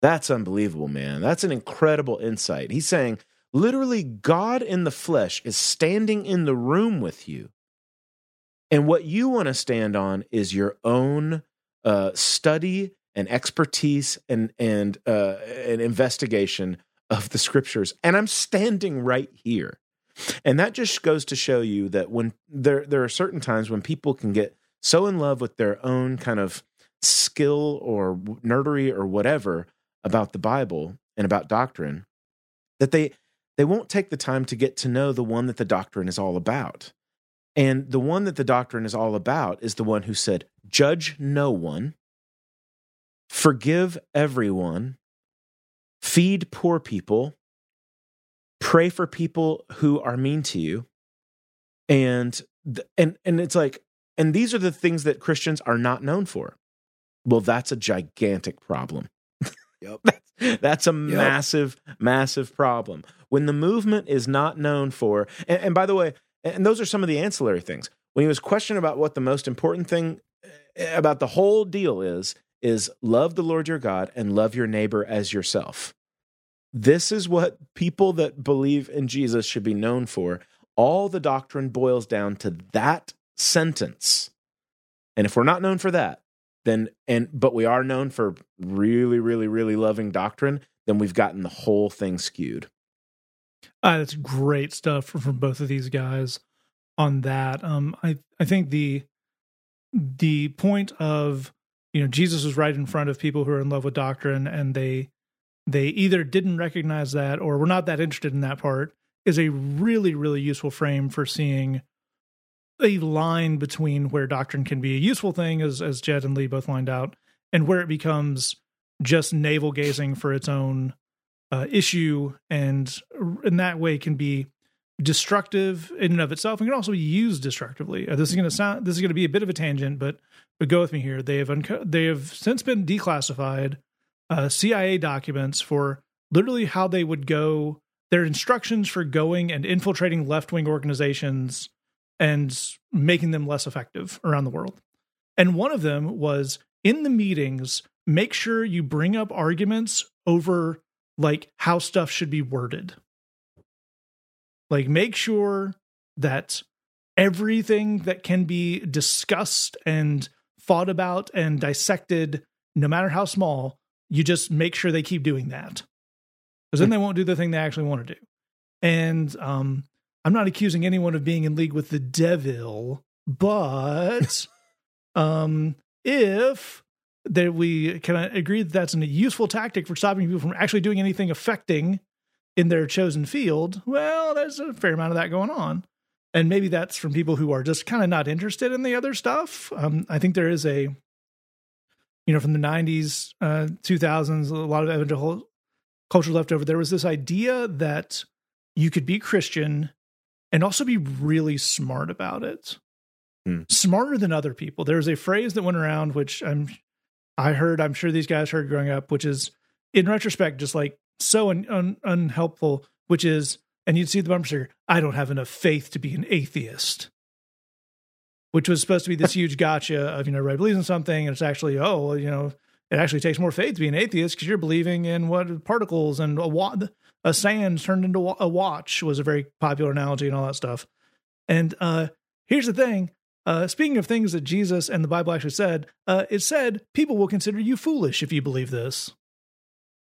Speaker 3: That's unbelievable, man. That's an incredible insight. He's saying, literally, God in the flesh is standing in the room with you and what you want to stand on is your own uh, study and expertise and and uh, an investigation of the scriptures. And I'm standing right here. And that just goes to show you that when there there are certain times when people can get so in love with their own kind of skill or nerdery or whatever about the Bible and about doctrine that they they won't take the time to get to know the one that the doctrine is all about. And the one that the doctrine is all about is the one who said, Judge no one, forgive everyone, feed poor people, pray for people who are mean to you. And and and it's like and these are the things that Christians are not known for. Well, that's a gigantic problem.
Speaker 2: Yep. [LAUGHS]
Speaker 3: that's, that's a massive, massive problem. When the movement is not known for, and, and by the way, and those are some of the ancillary things. When he was questioned about what the most important thing eh, about the whole deal is, is love the Lord your God and love your neighbor as yourself. This is what people that believe in Jesus should be known for. All the doctrine boils down to that sentence. And if we're not known for that, then and but we are known for really, really, really loving doctrine, then we've gotten the whole thing skewed.
Speaker 1: Uh, that's great stuff from, both of these guys on that. Um, I I think the the point of you know Jesus was right in front of people who are in love with doctrine, and they they either didn't recognize that or were not that interested in that part is a really really useful frame for seeing a line between where doctrine can be a useful thing, as as Jed and Lee both lined out, and where it becomes just navel gazing for its own uh, issue, and in that way can be destructive in and of itself, and can also be used destructively. Uh, this is going to sound this is going to be a bit of a tangent, but but go with me here. They have unco- they have since been declassified uh, CIA documents for literally how they would go their instructions for going and infiltrating left wing organizations and making them less effective around the world. And one of them was in the meetings, make sure you bring up arguments over like how stuff should be worded. Like make sure that everything that can be discussed and fought about and dissected, no matter how small, you just make sure they keep doing that. because then they won't do the thing they actually want to do. And um, I'm not accusing anyone of being in league with the devil, but [LAUGHS] um, if that we can agree that that's a useful tactic for stopping people from actually doing anything affecting in their chosen field, well, there's a fair amount of that going on. And maybe that's from people who are just kind of not interested in the other stuff. Um, I think there is a, you know, from the 90s, uh, 2000s, a lot of evangelical culture left over. There was this idea that you could be Christian and also be really smart about it.
Speaker 3: Hmm.
Speaker 1: Smarter than other people. There's a phrase that went around, which I'm, I heard, I'm sure these guys heard growing up, which is in retrospect, just like so un, un, unhelpful, which is, and you'd see the bumper sticker, I don't have enough faith to be an atheist. Which was supposed to be this [LAUGHS] huge gotcha of, you know, everybody believes in something, and it's actually, oh, well, you know, it actually takes more faith to be an atheist because you're believing in what particles and a, wa- a sand turned into a watch was a very popular analogy and all that stuff. And uh, here's the thing uh, speaking of things that Jesus and the Bible actually said, uh, it said people will consider you foolish if you believe this.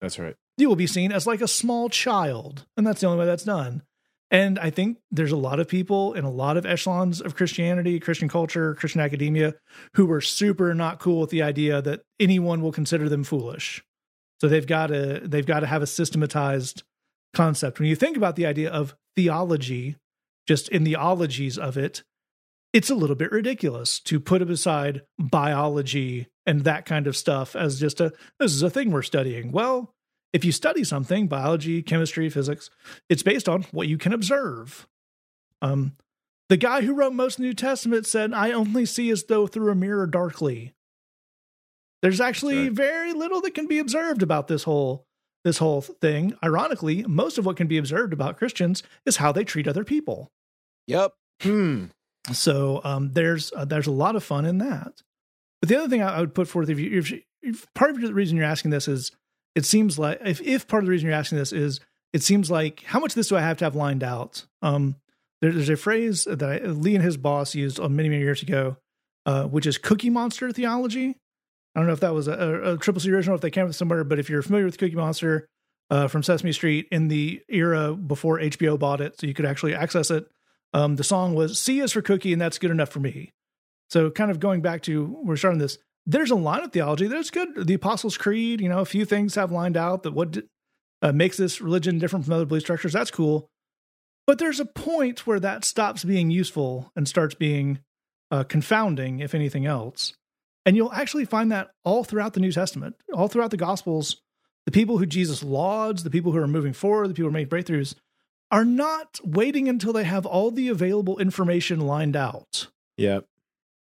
Speaker 3: That's right.
Speaker 1: You will be seen as like a small child, and that's the only way that's done. And I think there's a lot of people in a lot of echelons of Christianity, Christian culture, Christian academia who are super not cool with the idea that anyone will consider them foolish. So they've got to they've got to have a systematized concept. When you think about the idea of theology, just in the ologies of it, it's a little bit ridiculous to put aside biology and that kind of stuff as just a this is a thing we're studying. Well, if you study something, biology, chemistry, physics, it's based on what you can observe. Um, the guy who wrote most New Testament said, I only see as though through a mirror darkly. There's actually
Speaker 3: right.
Speaker 1: very little that can be observed about this whole this whole thing. Ironically, most of what can be observed about Christians is how they treat other people.
Speaker 2: Yep.
Speaker 3: Hmm.
Speaker 1: So um, there's uh, there's a lot of fun in that. But the other thing I, I would put forth, if you, if, if part of the reason you're asking this is, it seems like if if part of the reason you're asking this is, it seems like how much of this do I have to have lined out? Um, there, there's a phrase that I, Lee and his boss used uh, many many years ago, uh, which is Cookie Monster theology. I don't know if that was a, a, a Triple C original, if they came up somewhere, but if you're familiar with Cookie Monster uh, from Sesame Street in the era before HBO bought it, so you could actually access it. Um, the song was "C is for Cookie," and that's good enough for me. So, kind of going back to we're starting this. There's a line of theology that's good. The Apostles' Creed, you know, a few things have lined out that what uh, makes this religion different from other belief structures. That's cool. But there's a point where that stops being useful and starts being uh, confounding, if anything else. And you'll actually find that all throughout the New Testament, all throughout the Gospels. The people who Jesus lauds, the people who are moving forward, the people who making breakthroughs, are not waiting until they have all the available information lined out.
Speaker 3: Yeah.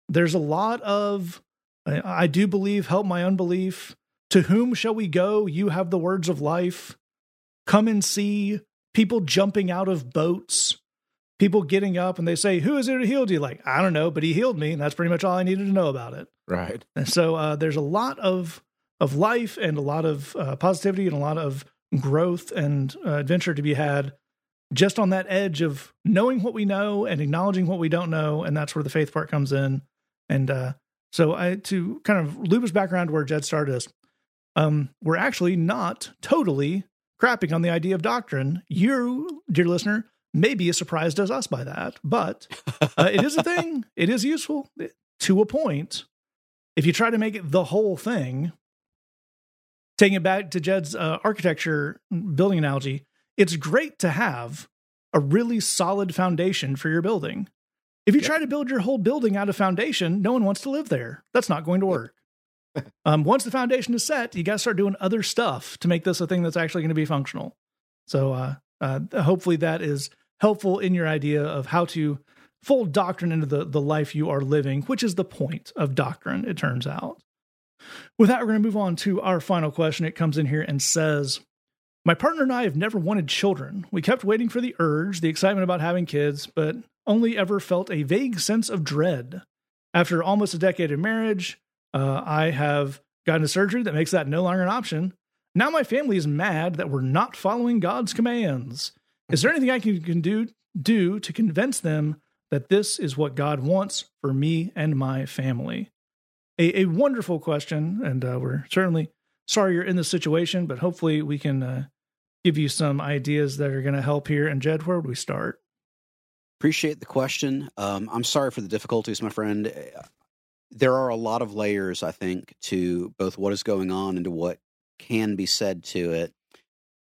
Speaker 1: There's a lot of, I I do believe, help my unbelief. To whom shall we go? You have the words of life. Come and see people jumping out of boats, people getting up and they say, Who is it who healed you? Like, I don't know, but he healed me. And that's pretty much all I needed to know about it.
Speaker 3: Right.
Speaker 1: And so uh, there's a lot of of life and a lot of uh, positivity and a lot of growth and uh, adventure to be had just on that edge of knowing what we know and acknowledging what we don't know, and that's where the faith part comes in. And uh, so, I to kind of loop us back around to where Jed started us, um, we're actually not totally crapping on the idea of doctrine. You, dear listener, may be as surprised as us by that, but uh, it is a [LAUGHS] thing. It is useful to a point. If you try to make it the whole thing, taking it back to Jed's uh, architecture building analogy, it's great to have a really solid foundation for your building. If you
Speaker 2: Yep.
Speaker 1: try to build your whole building out of foundation, no one wants to live there. That's not going to work. um, once the foundation is set, you got to start doing other stuff to make this a thing that's actually going to be functional. So, uh, uh, hopefully, that is helpful in your idea of how to fold doctrine into the, the life you are living, which is the point of doctrine, it turns out. With that, we're going to move on to our final question. It comes in here and says, my partner and I have never wanted children. We kept waiting for the urge, the excitement about having kids, but only ever felt a vague sense of dread. After almost a decade of marriage, uh, I have gotten a surgery that makes that no longer an option. Now my family is mad that we're not following God's commands. Is there anything I can, can do do to convince them that this is what God wants for me and my family? A, a wonderful question, and uh, we're certainly sorry you're in this situation, but hopefully we can uh, give you some ideas that are going to help here. And Jed, where would we start?
Speaker 2: Appreciate the question. Um, I'm sorry for the difficulties, my friend. There are a lot of layers, I think, to both what is going on and to what can be said to it.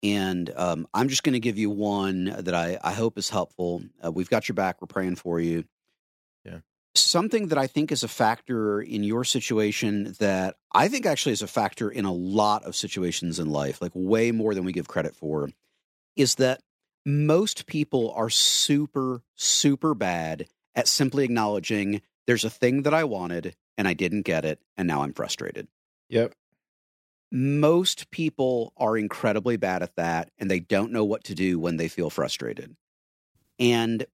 Speaker 2: And um, I'm just going to give you one that I, I hope is helpful. Uh, we've got your back. We're praying for you. Something that I think is a factor in your situation that I think actually is a factor in a lot of situations in life, like way more than we give credit for, is that most people are super, super bad at simply acknowledging there's a thing that I wanted and I didn't get it, and now I'm frustrated.
Speaker 3: Yep.
Speaker 2: Most people are incredibly bad at that, and they don't know what to do when they feel frustrated. And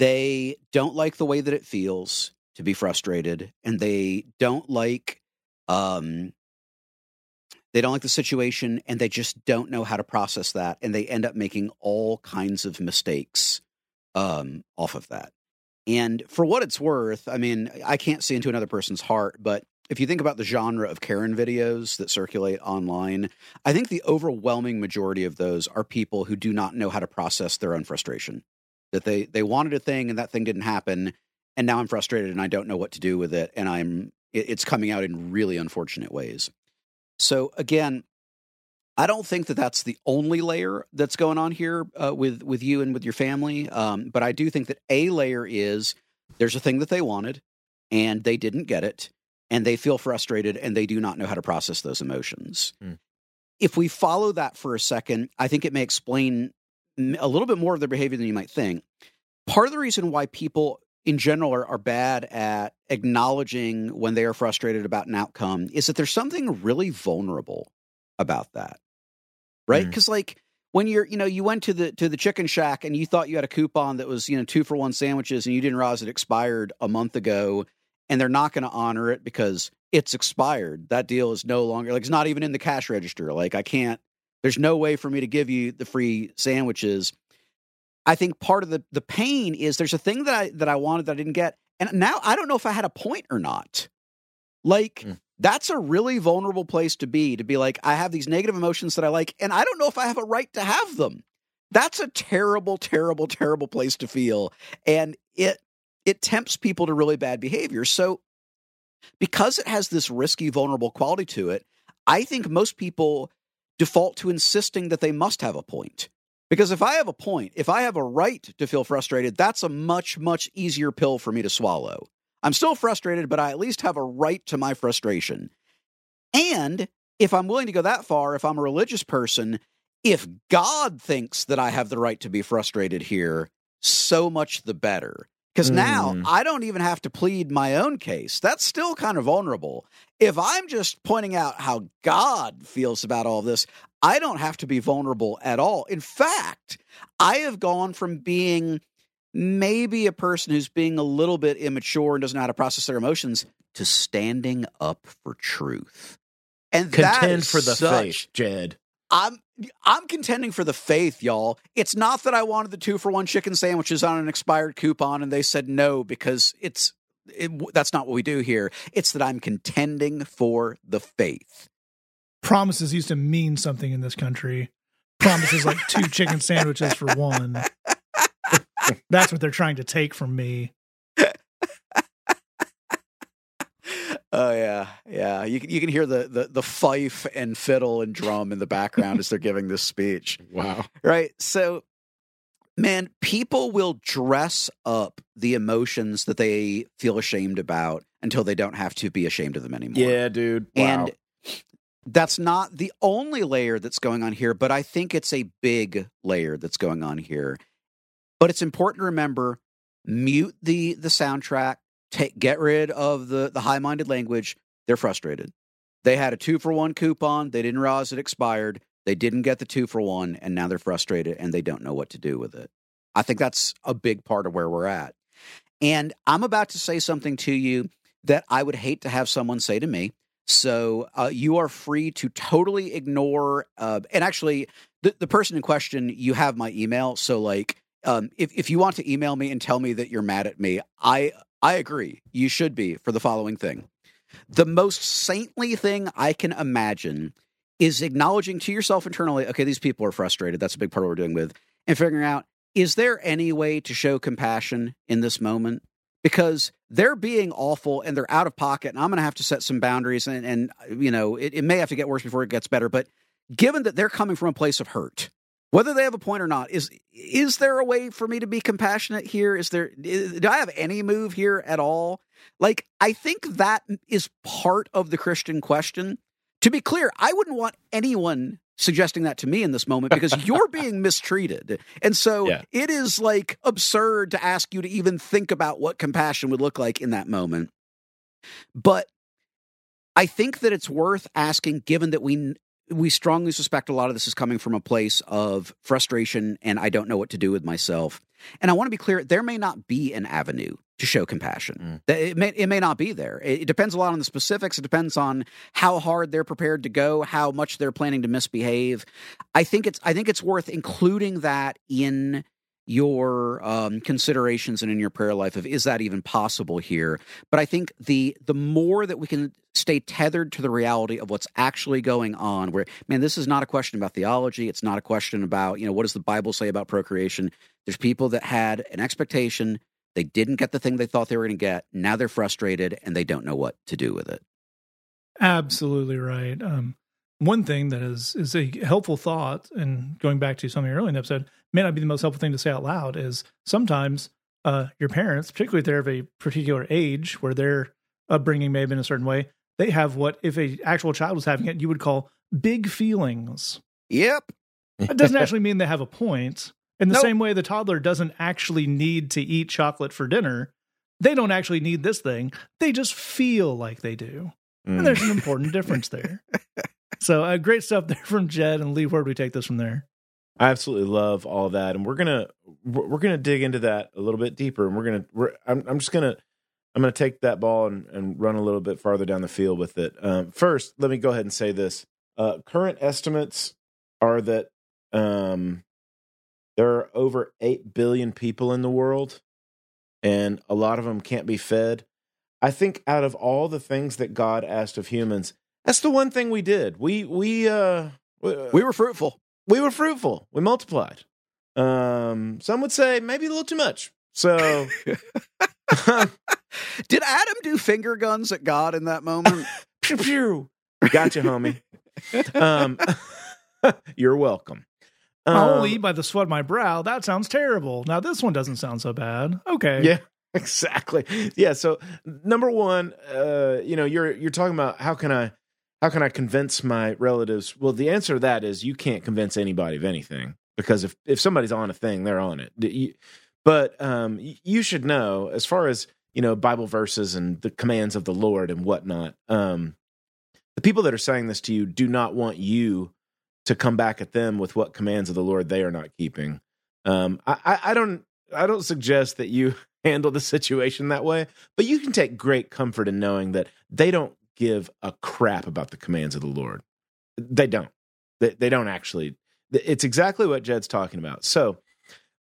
Speaker 2: they don't like the way that it feels to be frustrated, and they don't like um, they don't like the situation and they just don't know how to process that and they end up making all kinds of mistakes um, off of that. And for what it's worth i mean i can't see into another person's heart but if you think about the genre of karen videos that circulate online i think the overwhelming majority of those are people who do not know how to process their own frustration that they they wanted a thing and that thing didn't happen and now i'm frustrated and i don't know what to do with it and i'm it's coming out in really unfortunate ways so again, I don't think that that's the only layer that's going on here uh, with with you and with your family. Um, but I do think that a layer is there's a thing that they wanted and they didn't get it, and they feel frustrated and they do not know how to process those emotions.
Speaker 3: Mm.
Speaker 2: If we follow that for a second, I think it may explain a little bit more of their behavior than you might think. Part of the reason why people in general are, are bad at acknowledging when they are frustrated about an outcome is that there's something really vulnerable about that right because mm. like when you're you know you went to the to the chicken shack and you thought you had a coupon that was you know two for one sandwiches and you didn't realize it expired a month ago and they're not going to honor it because it's expired that deal is no longer like it's not even in the cash register like i can't there's no way for me to give you the free sandwiches I think part of the the pain is there's a thing that I that I wanted that I didn't get, and now I don't know if I had a point or not. Like mm. that's a really vulnerable place to be. To be like, I have these negative emotions that I like, and I don't know if I have a right to have them. That's a terrible, terrible, terrible place to feel, and it it tempts people to really bad behavior. So, because it has this risky, vulnerable quality to it, I think most people default to insisting that they must have a point. Because if I have a point, if I have a right to feel frustrated, that's a much, much easier pill for me to swallow. I'm still frustrated, but I at least have a right to my frustration. And if I'm willing to go that far, if I'm a religious person, if God thinks that I have the right to be frustrated here, so much the better. Because mm. now I don't even have to plead my own case. That's still kind of vulnerable. If I'm just pointing out how God feels about all this, I don't have to be vulnerable at all. In fact, I have gone from being maybe a person who's being a little bit immature and doesn't know how to process their emotions to standing up for truth. And
Speaker 3: contend for the
Speaker 2: such,
Speaker 3: faith, Jed.
Speaker 2: I'm I'm contending for the faith, y'all. It's not that I wanted the two for one chicken sandwiches on an expired coupon and they said no because it's it, that's not what we do here. It's that I'm contending for the faith
Speaker 1: promises used to mean something in this country. Promises like two chicken sandwiches for one. [LAUGHS] That's what they're trying to take from me.
Speaker 2: Oh yeah, yeah. You can you can hear the, the the fife and fiddle and drum in the background as they're giving this speech. [LAUGHS]
Speaker 3: Wow.
Speaker 2: Right. So, man, people will dress up the emotions that they feel ashamed about until they don't have to be ashamed of them anymore.
Speaker 3: Yeah, dude. Wow.
Speaker 2: And that's not the only layer that's going on here, but I think it's a big layer that's going on here. But it's important to remember mute the the soundtrack, take get rid of the the high-minded language. They're frustrated. They had a 2 for 1 coupon, they didn't realize it expired. They didn't get the 2 for 1 and now they're frustrated and they don't know what to do with it. I think that's a big part of where we're at. And I'm about to say something to you that I would hate to have someone say to me so uh, you are free to totally ignore. Uh, and actually, the, the person in question, you have my email. So like, um, if if you want to email me and tell me that you're mad at me, I I agree. You should be for the following thing. The most saintly thing I can imagine is acknowledging to yourself internally, okay, these people are frustrated. That's a big part of what we're doing with, and figuring out, is there any way to show compassion in this moment? Because they're being awful and they're out of pocket, and I'm going to have to set some boundaries, and, and you know, it, it may have to get worse before it gets better. But given that they're coming from a place of hurt, whether they have a point or not, is is there a way for me to be compassionate here? Is there is, do I have any move here at all? Like, I think that is part of the Christian question. To be clear, I wouldn't want anyone suggesting that to me in this moment because [LAUGHS] you're being mistreated. And so
Speaker 3: Yeah.
Speaker 2: it is like absurd to ask you to even think about what compassion would look like in that moment. But I think that it's worth asking given that we we strongly suspect a lot of this is coming from a place of frustration and I don't know what to do with myself. And I want to be clear, there may not be an avenue to show compassion. That It may it may not be there. It, it depends a lot on the specifics. It depends on how hard they're prepared to go, how much they're planning to misbehave. I think it's I think it's worth including that in your um, considerations and in your prayer life of is that even possible here but i think the the more that we can stay tethered to the reality of what's actually going on where man this is not a question about theology it's not a question about you know what does the bible say about procreation there's people that had an expectation they didn't get the thing they thought they were going to get now they're frustrated and they don't know what to do with it
Speaker 1: Absolutely right. Um, one thing that is is a helpful thought, and going back to something earlier in the episode, may not be the most helpful thing to say out loud. Is sometimes uh, your parents, particularly if they're of a particular age where their upbringing may have been a certain way, they have what if a actual child was having it, you would call big feelings.
Speaker 2: yep
Speaker 1: That doesn't [LAUGHS] actually mean they have a point. In the
Speaker 2: Nope.
Speaker 1: same way, the toddler doesn't actually need to eat chocolate for dinner. They don't actually need this thing. They just feel like they do.
Speaker 3: Mm.
Speaker 1: And there's an important difference [LAUGHS] there. So uh, great stuff there from Jed and Lee. Where do we take this from there?
Speaker 3: I absolutely love all that, and we're gonna we're we're gonna dig into that a little bit deeper, and we're gonna we're I'm I'm just gonna I'm gonna take that ball and, and run a little bit farther down the field with it. Um, first, let me go ahead and say this: uh, current estimates are that um, there are over eight billion people in the world, and a lot of them can't be fed. I think out of all the things that God asked of humans, that's the one thing we did. We we uh
Speaker 2: we were fruitful
Speaker 3: we were fruitful. We multiplied. Um, some would say maybe a little too much. So [LAUGHS] [LAUGHS]
Speaker 2: did adam do finger guns at god in that moment [LAUGHS]
Speaker 3: pew pew. Gotcha, homie. Um, [LAUGHS] you're welcome.
Speaker 1: I'll
Speaker 3: Um,
Speaker 1: eat by the sweat of my brow. That sounds terrible. Now this one doesn't sound so bad. Okay.
Speaker 3: Yeah, [LAUGHS] exactly. Yeah. So number one, uh, you know, you're you're talking about how can I how can I convince my relatives? Well, the answer to that is you can't convince anybody of anything because if if somebody's on a thing, they're on it. But um, you should know as far as you know Bible verses and the commands of the Lord and whatnot. Um, the people that are saying this to you do not want you to come back at them with what commands of the Lord they are not keeping. Um, I, I, don't I don't suggest that you [LAUGHS] handle the situation that way, but you can take great comfort in knowing that they don't give a crap about the commands of the Lord. They don't. They, they don't actually. It's exactly what Jed's talking about. So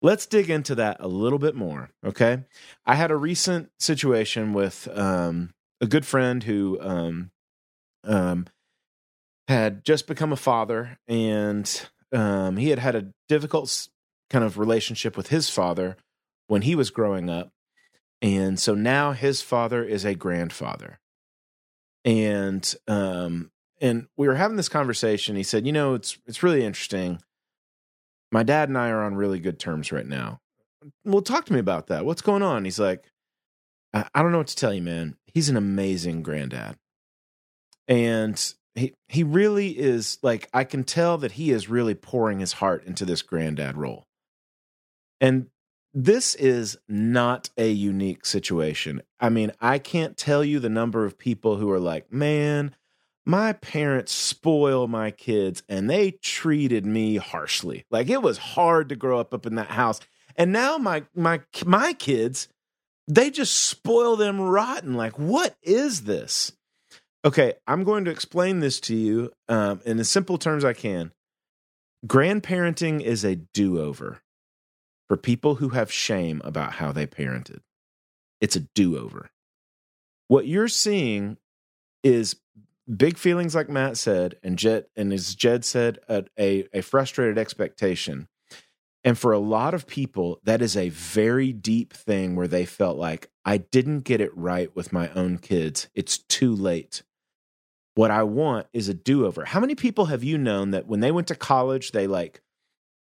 Speaker 3: let's dig into that a little bit more. Okay. I had a recent situation with um, a good friend who um, um, had just become a father and um, he had had a difficult kind of relationship with his father when he was growing up. And so now his father is a grandfather. And um and we were having this conversation. He said, "You know, it's it's really interesting. My dad and I are on really good terms right now." Well, talk to me about that. What's going on? He's like, I, I don't know what to tell you, man. He's an amazing granddad. And he he really is like I can tell that he is really pouring his heart into this granddad role. And this is not a unique situation. I mean, I can't tell you the number of people who are like, "Man, my parents spoil my kids and they treated me harshly. Like it was hard to grow up up in that house. And now my my my kids, they just spoil them rotten. Like what is this? Okay, I'm going to explain this to you um, in as simple terms I can. Grandparenting is a do-over for people who have shame about how they parented. It's a do-over. What you're seeing is big feelings, like Matt said, and Jed, and as Jed said, a, a, a frustrated expectation. And for a lot of people, that is a very deep thing where they felt like, I didn't get it right with my own kids. It's too late. What I want is a do over. How many people have you known that when they went to college, they like,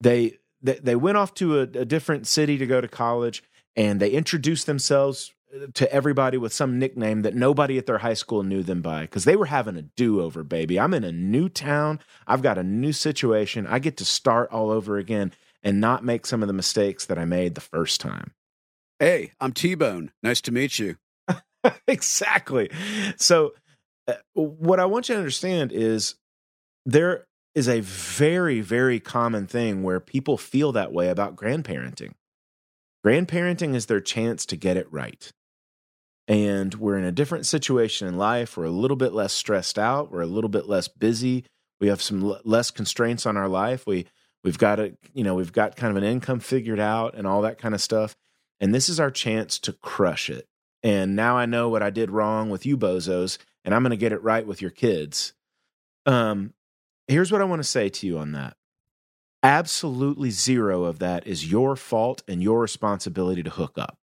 Speaker 3: they, they, they went off to a, a different city to go to college and they introduced themselves to everybody with some nickname that nobody at their high school knew them by because they were having a do over, baby. I'm in a new town. I've got a new situation. I get to start all over again and not make some of the mistakes that I made the first time.
Speaker 2: Hey, I'm T Bone. Nice to meet you. [LAUGHS]
Speaker 3: exactly. So, uh, what I want you to understand is there is a very, very common thing where people feel that way about grandparenting. Grandparenting is their chance to get it right and we're in a different situation in life. We're a little bit less stressed out. We're a little bit less busy. We have some l- less constraints on our life. We we've got a you know we've got kind of an income figured out and all that kind of stuff. And this is our chance to crush it. And now I know what I did wrong with you bozos, and I'm going to get it right with your kids. Um, here's what I want to say to you on that. Absolutely zero of that is your fault and your responsibility to hook up.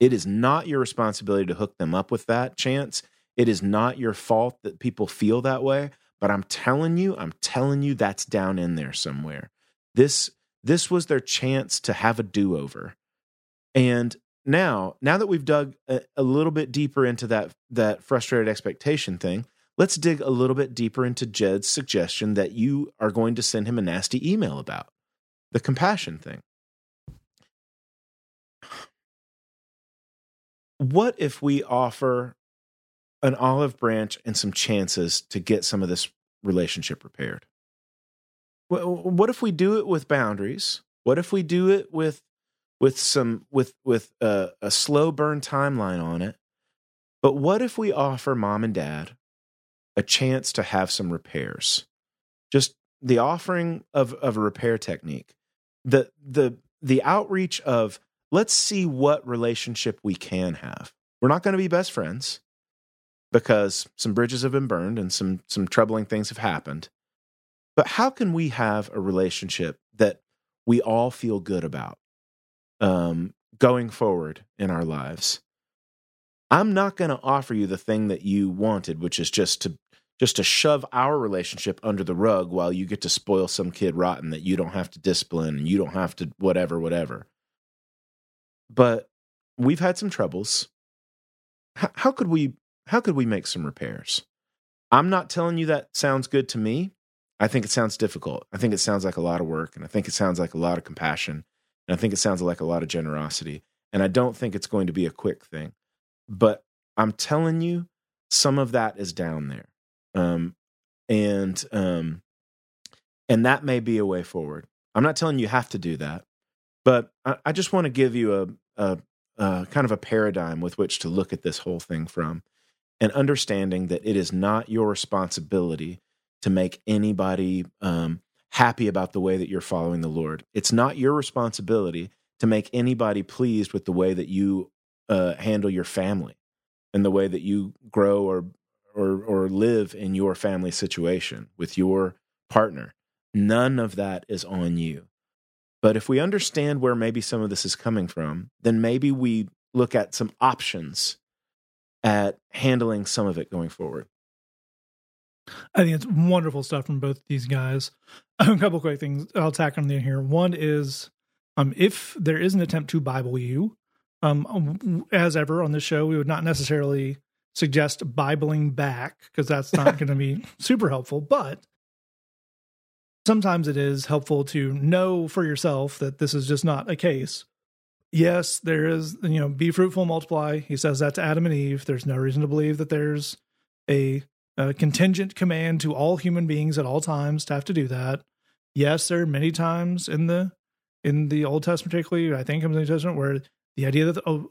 Speaker 3: It is not your responsibility to hook them up with that chance. It is not your fault that people feel that way, but I'm telling you, I'm telling you that's down in there somewhere. This this was their chance to have a do-over. And now, now that we've dug a, a little bit deeper into that that frustrated expectation thing, let's dig a little bit deeper into Jed's suggestion that you are going to send him a nasty email about the compassion thing. What if we offer an olive branch and some chances to get some of this relationship repaired? What if we do it with boundaries? What if we do it with with some with with a, a slow burn timeline on it? But what if we offer mom and dad a chance to have some repairs? Just the offering of of a repair technique, the the the outreach of let's see what relationship we can have. We're not going to be best friends because some bridges have been burned and some some troubling things have happened. But how can we have a relationship that we all feel good about um, going forward in our lives? I'm not going to offer you the thing that you wanted, which is just to just to shove our relationship under the rug while you get to spoil some kid rotten that you don't have to discipline and you don't have to whatever whatever but we've had some troubles. H- how could we how could we make some repairs? I'm not telling you that sounds good to me. I think it sounds difficult. I think it sounds like a lot of work and I think it sounds like a lot of compassion and I think it sounds like a lot of generosity and I don't think it's going to be a quick thing. But I'm telling you some of that is down there. Um and um and that may be a way forward. I'm not telling you, you have to do that. But I, I just want to give you a, a, a kind of a paradigm with which to look at this whole thing from, and understanding that it is not your responsibility to make anybody um, happy about the way that you're following the Lord. It's not your responsibility to make anybody pleased with the way that you uh, handle your family and the way that you grow or or or live in your family situation with your partner. None of that is on you. But if we understand where maybe some of this is coming from, then maybe we look at some options at handling some of it going forward.
Speaker 1: I think it's wonderful stuff from both these guys. [LAUGHS] A couple quick things I'll tack on the here. One is um, if there is an attempt to Bible you, um, as ever on this show, we would not necessarily suggest Bibling back because that's not [LAUGHS] going to be super helpful. But sometimes it is helpful to know for yourself that this is just not a case. Yes, there is, you know, be fruitful, multiply. He says that to Adam and Eve. There's no reason to believe that there's a, a contingent command to all human beings at all times to have to do that. Yes, there are many times in the in the Old Testament, particularly, I think in the New Testament, where the idea that oh,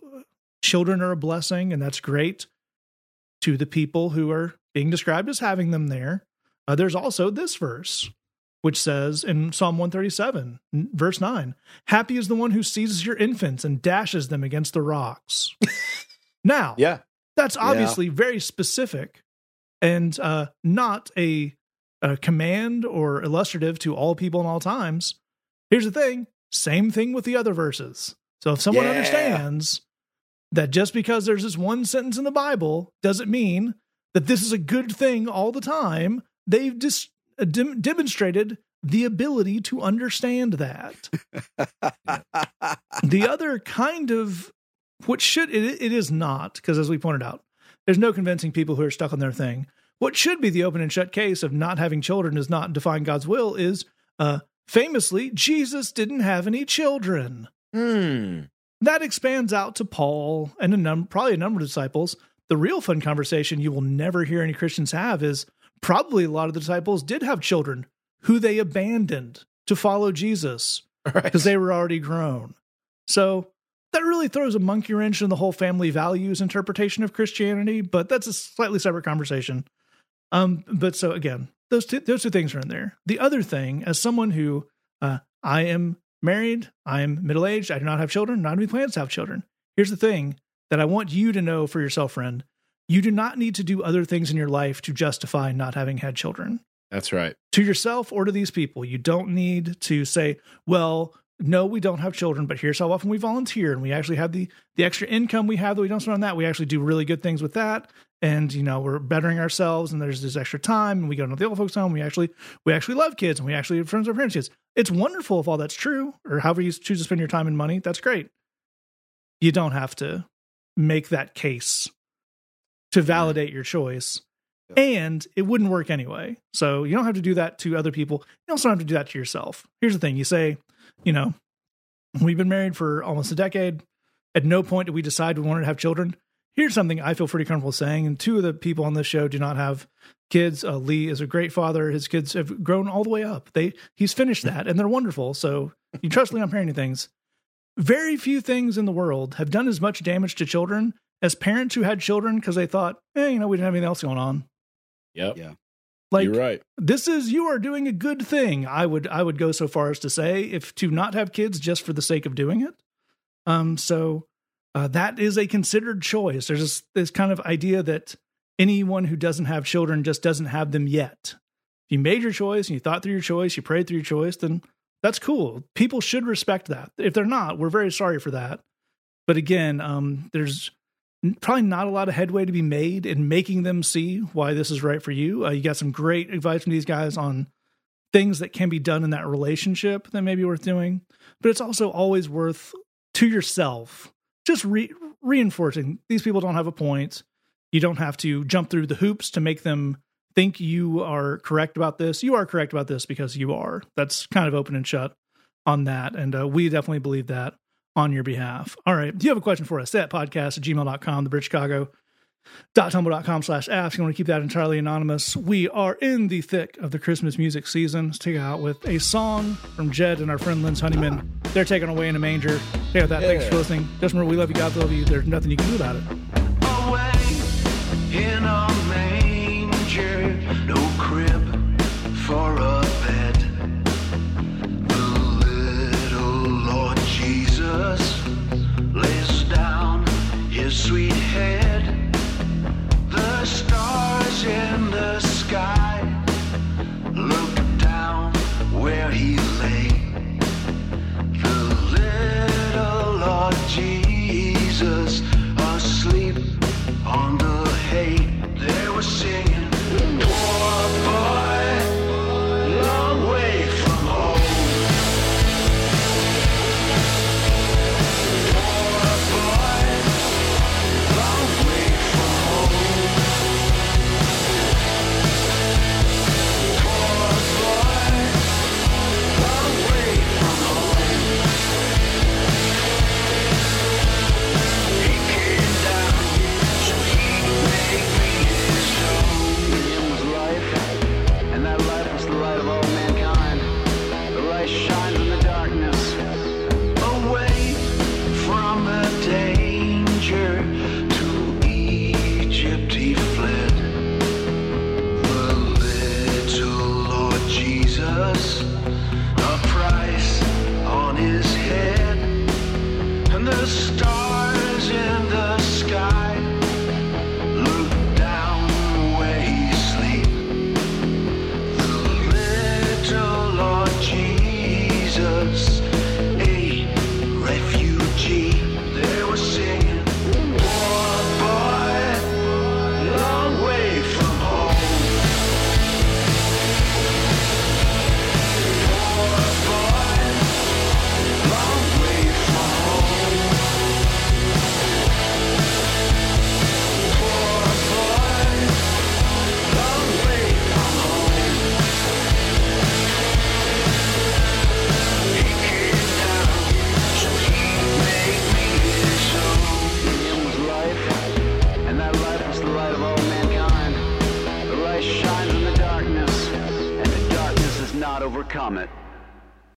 Speaker 1: children are a blessing, and that's great to the people who are being described as having them there. Uh, there's also this verse which says in Psalm 137, verse 9, Happy is the one who seizes your infants and dashes them against the rocks. [LAUGHS] now,
Speaker 3: yeah,
Speaker 1: that's obviously yeah. very specific and uh, not a, a command or illustrative to all people in all times. Here's the thing same thing with the other verses. So if someone
Speaker 2: Yeah.
Speaker 1: understands that just because there's this one sentence in the Bible doesn't mean that this is a good thing all the time, they've just uh, dem- demonstrated the ability to understand that. [LAUGHS] the other kind of what should it, it is not because as we pointed out there's no convincing people who are stuck on their thing what should be the open and shut case of not having children is not defying god's will is uh famously jesus didn't have any children
Speaker 3: Hmm.
Speaker 1: that expands out to paul and a num- probably a number of disciples the real fun conversation you will never hear any christians have is probably a lot of the disciples did have children who they abandoned to follow jesus [LAUGHS]
Speaker 3: Right.
Speaker 1: because they were already grown. So that really throws a monkey wrench in the whole family values interpretation of Christianity, but that's a slightly separate conversation. Um, but so again, those two, those two things are in there. The other thing, as someone who uh, I am married, I am middle aged, I do not have children, not any plans to have children. Here's the thing that I want you to know for yourself, friend. You do not need to do other things in your life to justify not having had children
Speaker 3: That's right.
Speaker 1: to yourself or to these people. You don't need to say, well, no, we don't have children, but here's how often we volunteer and we actually have the the extra income we have that we don't spend on that. We actually do really good things with that. And you know, we're bettering ourselves and there's this extra time and we go to the old folks home. We actually we actually love kids and we actually have friends with our parents' kids. It's wonderful if all that's true, or however you choose to spend your time and money, that's great. You don't have to make that case to validate your choice and it wouldn't work anyway. So you don't have to do that to other people. You also don't have to do that to yourself. Here's the thing you say, you know, we've been married for almost a decade. At no point did we decide we wanted to have children. Here's something I feel pretty comfortable saying. And two of the people on this show do not have kids. Uh, Lee is a great father. His kids have grown all the way up. They he's finished that, and they're wonderful. So you trust Lee on parenting things. Very few things in the world have done as much damage to children as parents who had children because they thought, eh, you know, we didn't have anything else going on.
Speaker 3: Yep.
Speaker 2: Yeah.
Speaker 1: Like
Speaker 3: You're right.
Speaker 1: this is you are doing a good thing. I would I would go so far as to say if to not have kids just for the sake of doing it. Um, so uh, that is a considered choice. There's this, this kind of idea that anyone who doesn't have children just doesn't have them yet. If you made your choice and you thought through your choice, you prayed through your choice, then that's cool. People should respect that. If they're not, we're very sorry for that. But again, um, there's probably not a lot of headway to be made in making them see why this is right for you. Uh, you got some great advice from these guys on things that can be done in that relationship that may be worth doing, but it's also always worth to yourself just re- reinforcing these people don't have a point. You don't have to jump through the hoops to make them think you are correct about this. You are correct about this because you are. That's kind of open and shut on that. And uh, we definitely believe that on your behalf. All right. Do you have a question for us? That podcast at gmail.com, the Bridge Chicago. Dot tumblr.com slash ask. You want to keep that entirely anonymous. We are in the thick of the Christmas music season. Let's take it out with a song from Jed and our friend Lins Honeyman. They're taken away in a manger. Take out that. Thanks for listening. Just remember, we love you. God love you. There's nothing you can do about it.
Speaker 4: away in a manger, no crib for a sweet head. The stars in the sky